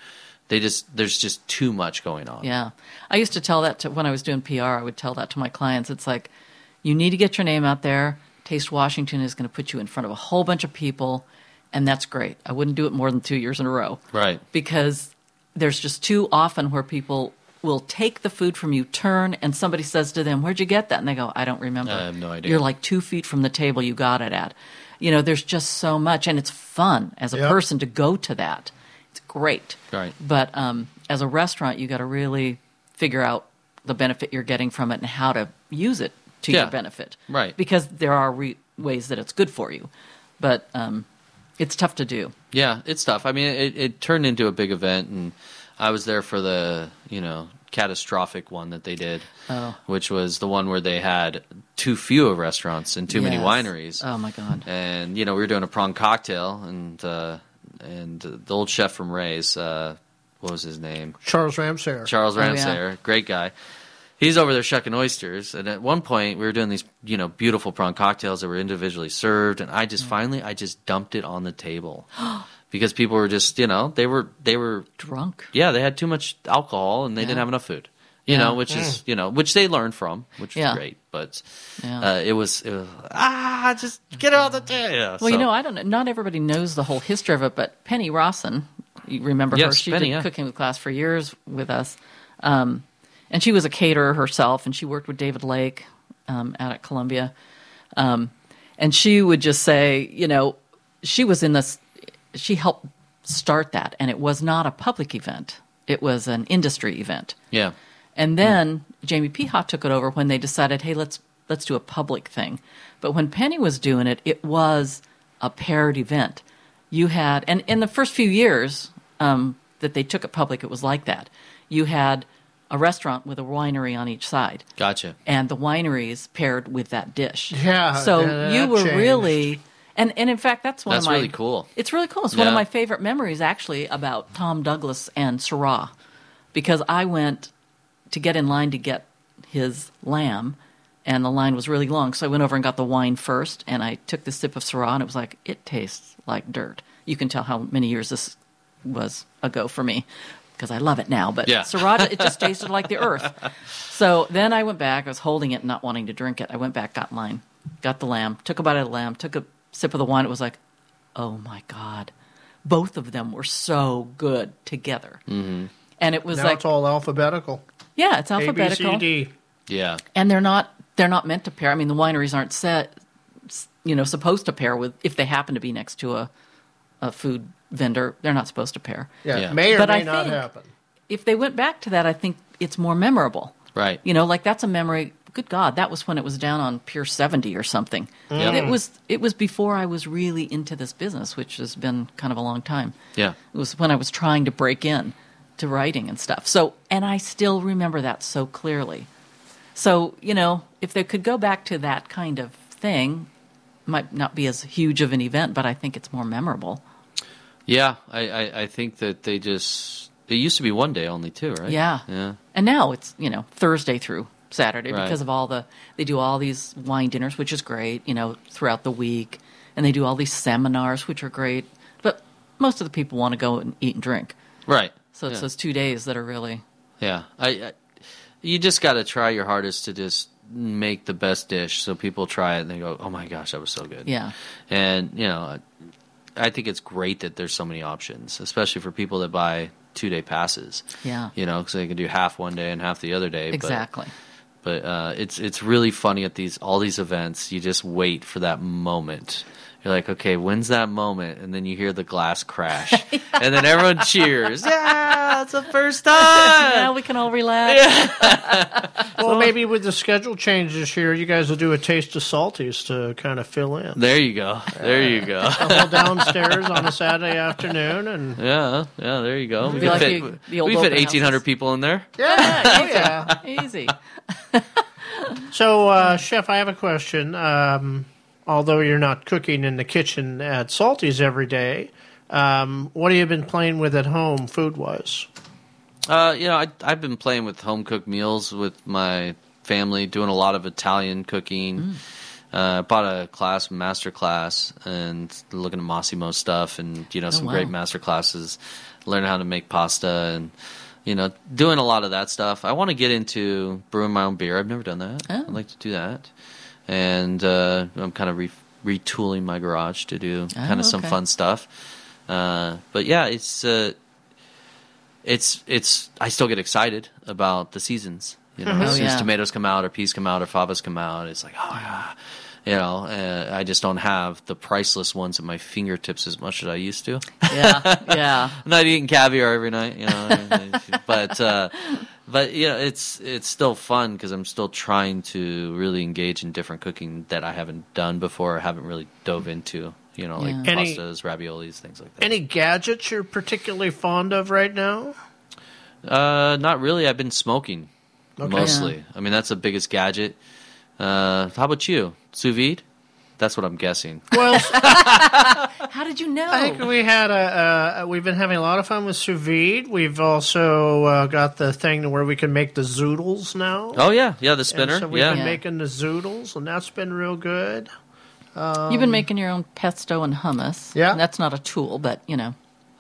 they just there's just too much going on. Yeah. I used to tell that to when I was doing PR, I would tell that to my clients. It's like, you need to get your name out there. Taste Washington is going to put you in front of a whole bunch of people, and that's great. I wouldn't do it more than two years in a row Right. because there's just too often where people will take the food from you, turn, and somebody says to them, Where'd you get that? And they go, I don't remember. I have no idea. You're like two feet from the table you got it at. You know, there's just so much, and it's fun as a Yep. person to go to that. it's great. Right. But um, as a restaurant, you got to really figure out the benefit you're getting from it and how to use it to Yeah. your benefit. Right. Because there are re- ways that it's good for you, but um, it's tough to do. Yeah, it's tough. I mean, it, it turned into a big event, and I was there for the you know catastrophic one that they did, Oh. which was the one where they had too few of restaurants and too many wineries. Oh my god! And you know, we were doing a prawn cocktail, and uh, and the old chef from Ray's, uh, what was his name? Charles Ramseyer. Charles Oh, yeah. Great guy. He's over there shucking oysters, and at one point we were doing these, you know, beautiful prawn cocktails that were individually served, and I just Mm. finally I just dumped it on the table because people were just, you know, they were they were drunk. Yeah, they had too much alcohol and they didn't have enough food. You Yeah. know, which is you know, which they learned from, which was Yeah. great. But Yeah. uh, it was it was ah, just get it on the table. Yeah, Well, you know, I don't know. Not everybody knows the whole history of it, but Penny Rawson, you remember her? She Penny, did yeah. cooking with class for years with us, um, and she was a caterer herself, and she worked with David Lake um, out at Columbia, um, and she would just say, you know, she was in this. She helped start that, and it was not a public event; it was an industry event. yeah. And then Jamie Peacock took it over when they decided, hey, let's let's do a public thing. But when Penny was doing it, it was a paired event. You had, and in the first few years um, that they took it public, it was like that. You had a restaurant with a winery on each side, Gotcha. and the wineries paired with that dish. Yeah, So that- you were changed. really, and and in fact, that's one That's of my really cool. it's really cool. It's one of my favorite memories, actually, about Tom Douglas and Syrah, because I went to get in line to get his lamb, and the line was really long. So I went over and got the wine first, and I took the sip of Syrah, and it was like it tastes like dirt. You can tell how many years this was ago for me, because I love it now. But Yeah. Syrah, it just tasted like the earth. So then I went back. I was holding it, not wanting to drink it. I went back, got in line, got the lamb, took a bite of the lamb, took a sip of the wine. It was like, oh my god, both of them were so good together. Mm-hmm. And it was now like, it's all alphabetical. yeah, it's alphabetical, C, D. Yeah. and they're not they're not meant to pair. I mean, the wineries aren't set, you know, supposed to pair with if they happen to be next to a a food vendor. They're not supposed to pair. Yeah, Yeah. may or But may I not happen. If they went back to that, I think it's more memorable. Right. You know, like that's a memory. Good God, that was when it was down on Pier 70 or something. Mm. Yeah. It was it was before I was really into this business, which has been kind of a long time. Yeah. It was when I was trying to break in to writing and stuff. So, and I still remember that so clearly. So, you know, if they could go back to that kind of thing, might not be as huge of an event, but I think it's more memorable. Yeah, I, I, I think that they just it used to be one day only too, right? Yeah. Yeah. And now it's, you know, Thursday through Saturday Right. because of all the they do all these wine dinners, which is great, you know, throughout the week, and they do all these seminars, which are great. But most of the people want to go and eat and drink. Right. So it's Yeah. those two days that are really Yeah, I, I you just got to try your hardest to just make the best dish, so people try it and they go, "Oh my gosh, that was so good." Yeah. and you know, I think it's great that there's so many options, especially for people that buy two day passes. Yeah. you know, because they can do half one day and half the other day. but- Exactly. But, uh, it's it's really funny at these all these events. You just wait for that moment. You're like, okay, when's that moment? And then you hear the glass crash, and then everyone cheers. Yeah, it's the first time. now we can all relax. Well, maybe with the schedule change this year, you guys will do a taste of salty's to kind of fill in. There you go. There you go. A whole downstairs on a Saturday afternoon, and Yeah, yeah. There you go. We could like fit, the- the we fit eighteen hundred houses. people in there. yeah, oh yeah. Easy. So, uh, Chef, I have a question. Um, although you're not cooking in the kitchen at Salty's every day, um, what have you been playing with at home, food wise? Uh, you know, I, I've been playing with home cooked meals with my family, doing a lot of Italian cooking. Uh, bought a class, master class, and looking at Massimo stuff, and you know, some wow. great master classes, learning how to make pasta, and you know, doing a lot of that stuff. I want to get into brewing my own beer. I've never done that. Oh. I'd like to do that, and uh, I'm kind of re- retooling my garage to do kind of some okay. fun stuff. Uh, but yeah, it's uh, it's it's I still get excited about the seasons. You know, Mhm. as Oh, soon as yeah. tomatoes come out or peas come out or favas come out, it's like oh yeah. You know, uh, I just don't have the priceless ones at my fingertips as much as I used to. Yeah, yeah. I'm not eating caviar every night, you know. but but yeah, it's it's still fun because I'm still trying to really engage in different cooking that I haven't done before, or haven't really dove into. You know, like Yeah. Any- pastas, raviolis, things like that. Any gadgets you're particularly fond of right now? Uh, not really. I've been smoking Okay. mostly. I mean, that's the biggest gadget. Uh, how about you, sous vide? That's what I'm guessing. Well, How did you know? I think we had a. Uh, we've been having a lot of fun with sous vide. We've also uh, got the thing where we can make the zoodles now. Oh yeah, yeah, the And spinner. so we've yeah, been making the zoodles, and that's been real good. Um, You've been making your own pesto and hummus. Yeah. And that's not a tool, but you know.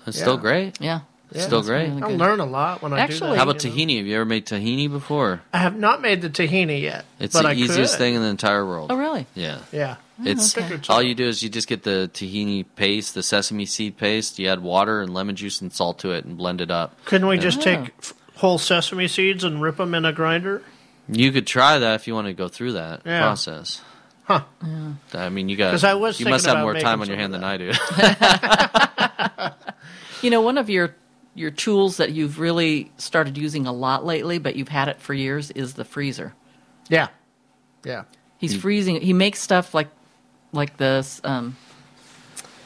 it's still great. Yeah. It's still great. really I good. learn a lot when I do Actually- that. How about you know. tahini? Have you ever made tahini before? I have not made the tahini yet. It's but the I easiest could. thing in the entire world. Oh, really? Yeah. Yeah. Oh, it's okay. All you do is you just get the tahini paste, the sesame seed paste. You add water and lemon juice and salt to it and blend it up. Couldn't we And just take oh. f- whole sesame seeds and rip them in a grinder? You could try that if you want to go through that Yeah. process. Huh. I mean, you got 'Cause I was you thinking must have about more time on your some hand of than I do. You know, one of your your tools that you've really started using a lot lately, but you've had it for years, is the freezer. Yeah. Yeah. He's Mm. freezing. He makes stuff like like this um,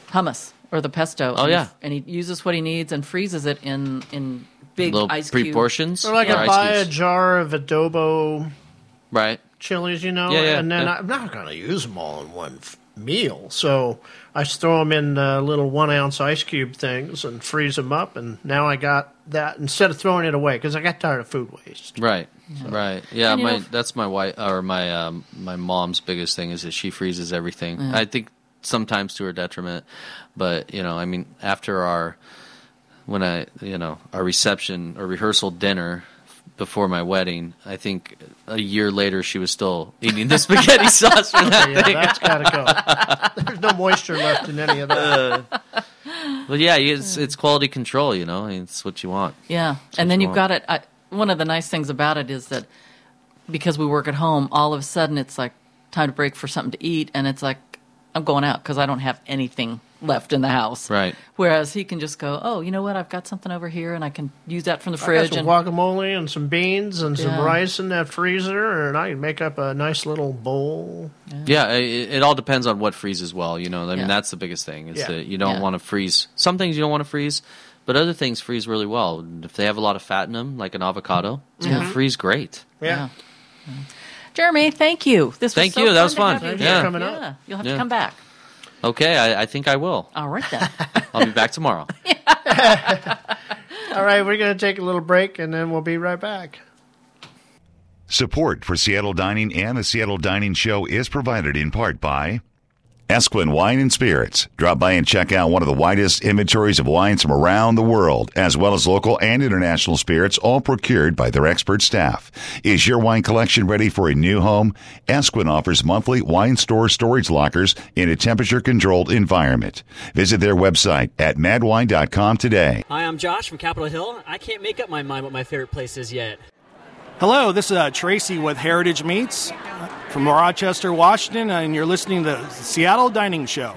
hummus or the pesto. Oh, and he- yeah. and he uses what he needs and freezes it in in big Little ice cube pre-portions? Or like Or I ice buy a jar of adobo right. chilies, you know, Yeah, yeah, and then yeah. I'm not going to use them all in one f- meal. So I just throw them in uh, little one ounce ice cube things and freeze them up. And now I got that instead of throwing it away because I got tired of food waste. Right. Right. Yeah, my know- that's my wife or my um, my mom's biggest thing is that she freezes everything. Yeah. I think sometimes to her detriment, but you know, I mean, after our when I you know our reception or rehearsal dinner before my wedding, I think a year later she was still eating the spaghetti sauce for that yeah, thing. that's got to go. There's no moisture left in any of that. Uh, but yeah, it's it's quality control. You know, it's what you want. Yeah, That's and then you you've want. got it. I, one of the nice things about it is that because we work at home, all of a sudden it's like time to break for something to eat, and it's like I'm going out because I don't have anything left in the house. Right. Whereas he can just go, oh, you know what? I've got something over here, and I can use that from the fridge. I got fridge. some And guacamole and some beans and some rice in that freezer, and I can make up a nice little bowl. Yeah, it, it all depends on what freezes well. You know, I mean, Yeah. that's the biggest thing is Yeah. that you don't Yeah. want to freeze. Some things you don't want to freeze, but other things freeze really well. If they have a lot of fat in them, like an avocado, it's going to freeze great. Yeah. Jeremy, thank you. This Thank was so you. That was fun. you Thank here. you for coming yeah. up. You'll have Yeah. to come back. Okay, I, I think I will. All right then. I'll be back tomorrow. All right, we're going to take a little break, and then we'll be right back. Support for Seattle Dining and the Seattle Dining Show is provided in part by Esquin Wine and Spirits. Drop by and check out one of the widest inventories of wines from around the world, as well as local and international spirits, all procured by their expert staff. Is your wine collection ready for a new home? Esquin offers monthly wine store storage lockers in a temperature controlled environment. Visit their website at madwine.com today. Hi, I'm Josh from Capitol Hill. I can't make up my mind what my favorite place is yet. Hello, this is uh, Tracy with Heritage Meats uh, from Rochester, Washington, and you're listening to the Seattle Dining Show.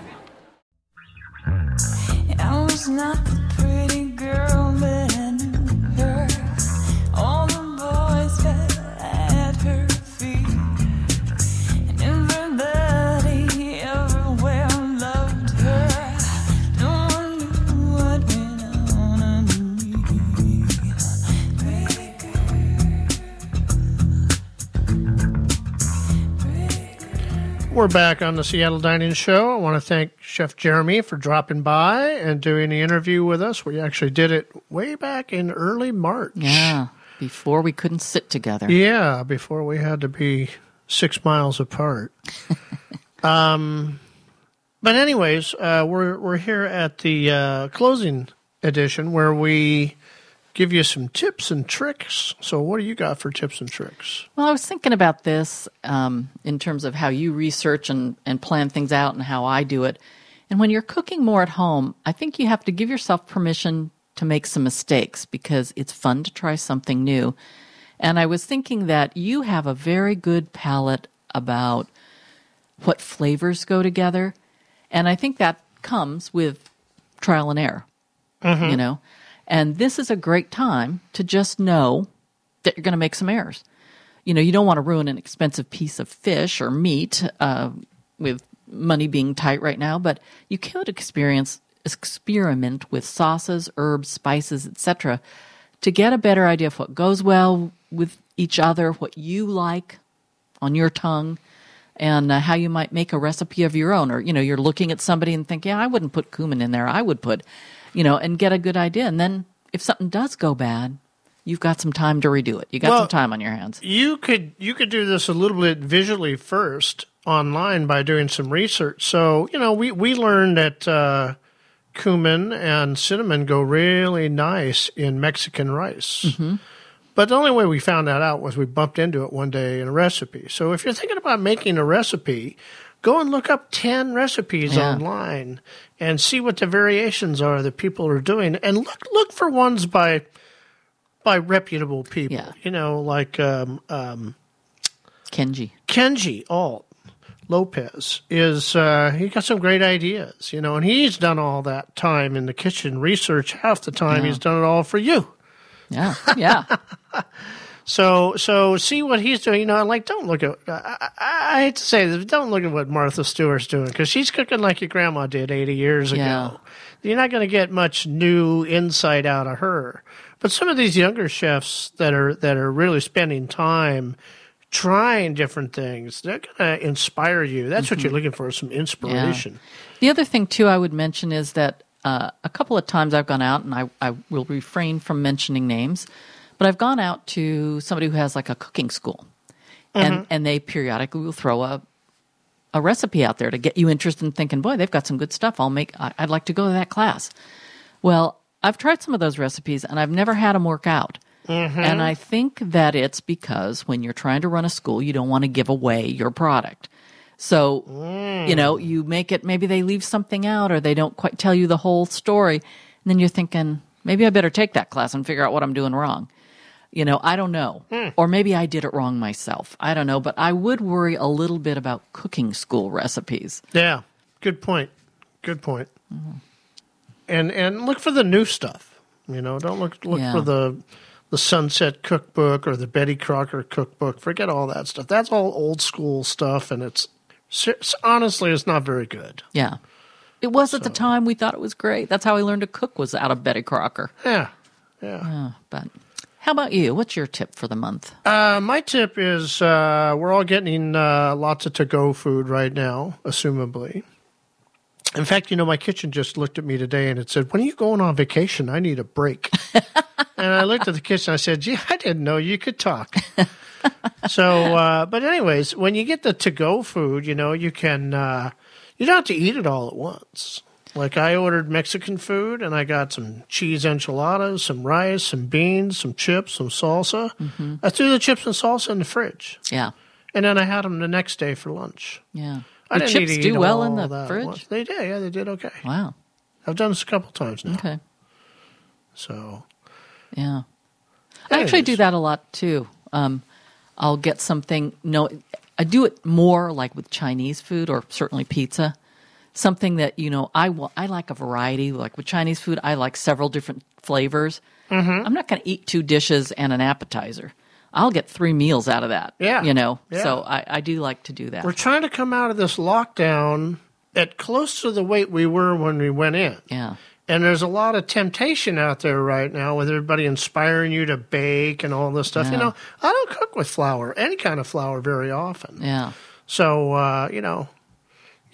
We're back on the Seattle Dining Show. I want to thank Chef Jeremy for dropping by and doing the interview with us. We actually did it way back in early March. Yeah, before we couldn't sit together. Yeah, before we had to be six miles apart. um, but anyways, uh, we're we're here at the uh, closing edition where we give you some tips and tricks. So, what do you got for tips and tricks? Well, I was thinking about this um, in terms of how you research and, and plan things out and how I do it. And when you're cooking more at home, I think you have to give yourself permission to make some mistakes because it's fun to try something new. And I was thinking that you have a very good palate about what flavors go together. And I think that comes with trial and error, Mhm. you know. And this is a great time to just know that you're going to make some errors. You know, you don't want to ruin an expensive piece of fish or meat uh, with money being tight right now, but you could experience experiment with sauces, herbs, spices, etc., to get a better idea of what goes well with each other, what you like on your tongue, and uh, how you might make a recipe of your own. Or you know, you're looking at somebody and thinking, yeah, I wouldn't put cumin in there. I would put, you know, and get a good idea. And then if something does go bad, you've got some time to redo it. You got Well, some time on your hands. You could you could do this a little bit visually first online by doing some research. So you know we we learned that uh, cumin and cinnamon go really nice in Mexican rice. Mm-hmm. But the only way we found that out was we bumped into it one day in a recipe. So if you're thinking about making a recipe, go and look up 10 recipes Yeah. online and see what the variations are that people are doing and look look for ones by by reputable people. You know, like um, um, Kenji. Kenji Alt Lopez is uh, he got some great ideas, you know, and he's done all that time in the kitchen research. Half the time, Yeah. he's done it all for you. Yeah, yeah. So, so see what he's doing. You know, like don't look at. I, I, I hate to say this, don't look at what Martha Stewart's doing because she's cooking like your grandma did eighty years ago. Yeah. You're not going to get much new insight out of her. But some of these younger chefs that are that are really spending time trying different things, they're going to inspire you. That's what you're looking for, some inspiration. The other thing too I would mention is that uh, a couple of times I've gone out, and I, I will refrain from mentioning names, but I've gone out to somebody who has like a cooking school, and Mhm. and they periodically will throw a a recipe out there to get you interested in thinking, boy, they've got some good stuff. I'll make. I'd like to go to that class. Well, I've tried some of those recipes, and I've never had them work out. Mhm. And I think that it's because when you're trying to run a school, you don't want to give away your product. So, you know, you make it, maybe they leave something out or they don't quite tell you the whole story. And then you're thinking, maybe I better take that class and figure out what I'm doing wrong. You know, I don't know. Hmm. Or maybe I did it wrong myself. I don't know. But I would worry a little bit about cooking school recipes. Yeah, good point. Good point. And and look for the new stuff. You know, don't look look Yeah. for the the Sunset Cookbook or the Betty Crocker Cookbook. Forget all that stuff. That's all old school stuff, and it's it's- honestly it's not very good. Yeah. It was at the time we thought it was great. That's how I learned to cook was out of Betty Crocker. Yeah. Yeah. Oh, but how about you? What's your tip for the month? Uh, my tip is uh, we're all getting uh, lots of to go food right now, assumably. In fact, you know, my kitchen just looked at me today and it said, When are you going on vacation? I need a break. and I looked at the kitchen. I said, Gee, I didn't know you could talk. so, uh, but, anyways, when you get the to go food, you know, you can, uh, you don't have to eat it all at once. Like I ordered Mexican food and I got some cheese enchiladas, some rice, some beans, some chips, some salsa. Mhm. I threw the chips and salsa in the fridge. Yeah. And then I had them the next day for lunch. Yeah. I The chips do well in the fridge? They did, yeah, they did okay. Wow. I've done this a couple times now. Okay. So Yeah. I actually do that a lot too. Um, I'll get something. No, I do it more like with Chinese food or certainly pizza. Something that you know I wa- I like a variety. Like with Chinese food, I like several different flavors. Mhm. I'm not going to eat two dishes and an appetizer. I'll get three meals out of that. Yeah. you know. Yeah. So I, I do like to do that. we're trying to come out of this lockdown at close to the weight we were when we went in. Yeah. And there's a lot of temptation out there right now with everybody inspiring you to bake and all this stuff. You know, I don't cook with flour, any kind of flour, very often. Yeah. So uh, you know,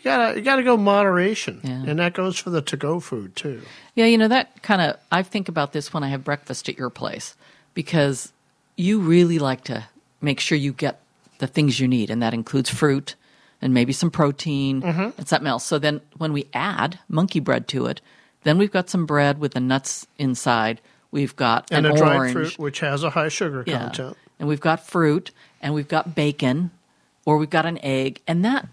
you gotta you gotta go moderation, and that goes for the to go food too. Yeah, you know, that kind of, I think about this when I have breakfast at your place because you really like to make sure you get the things you need, and that includes fruit and maybe some protein Mhm. and something else. So then when we add monkey bread to it, then we've got some bread with the nuts inside. We've got And an a dried orange. fruit, which has a high sugar Yeah. content. And we've got fruit and we've got bacon or we've got an egg. And that,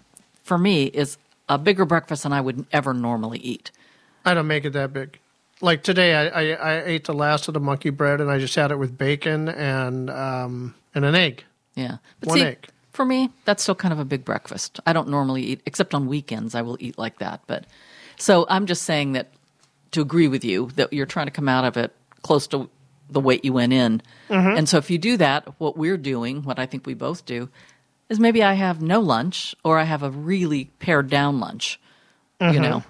for me, is a bigger breakfast than I would ever normally eat. I don't make it that big. Like today, I, I, I ate the last of the monkey bread, and I just had it with bacon and um, and an egg. Yeah. One see, egg. for me, that's still kind of a big breakfast. I don't normally eat, except on weekends, I will eat like that. But so I'm just saying that to agree with you that you're trying to come out of it close to the weight you went in. Mhm. And so if you do that, what we're doing, what I think we both do, is maybe I have no lunch or I have a really pared down lunch, you Mhm. know.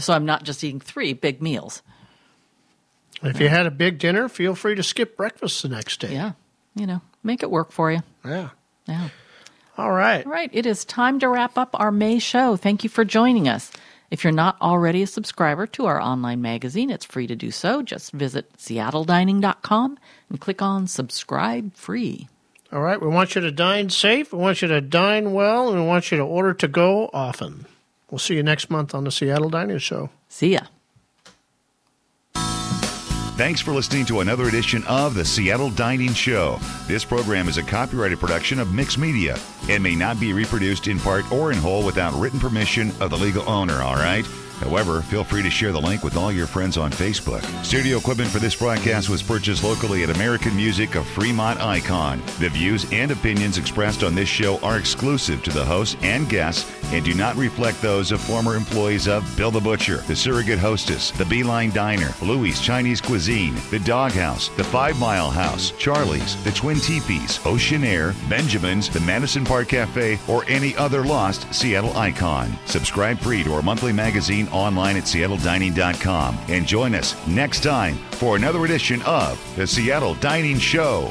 So I'm not just eating three big meals. If you had a big dinner, feel free to skip breakfast the next day. Yeah. You know, make it work for you. Yeah. Yeah. All right. All right. It is time to wrap up our May show. Thank you for joining us. If you're not already a subscriber to our online magazine, it's free to do so. Just visit seattledining.com and click on subscribe free. All right. We want you to dine safe. We want you to dine well, and we want you to order to go often. We'll see you next month on the Seattle Dining Show. See ya. Thanks for listening to another edition of the Seattle Dining Show. This program is a copyrighted production of Mix Media and may not be reproduced in part or in whole without written permission of the legal owner, all right? However, feel free to share the link with all your friends on Facebook. Studio equipment for this broadcast was purchased locally at American Music of Fremont Icon. The views and opinions expressed on this show are exclusive to the host and guests and do not reflect those of former employees of Bill the Butcher, the Surrogate Hostess, the Beeliner Diner, Louis Chinese Cuisine, the Doghouse, the Five Mile House, Charlie's, the Twin Teepees, Ocean Air, Benjamin's, the Madison Park Cafe, or any other lost Seattle icon. Subscribe free to our monthly magazine online at seattledining.com and join us next time for another edition of the Seattle Dining Show.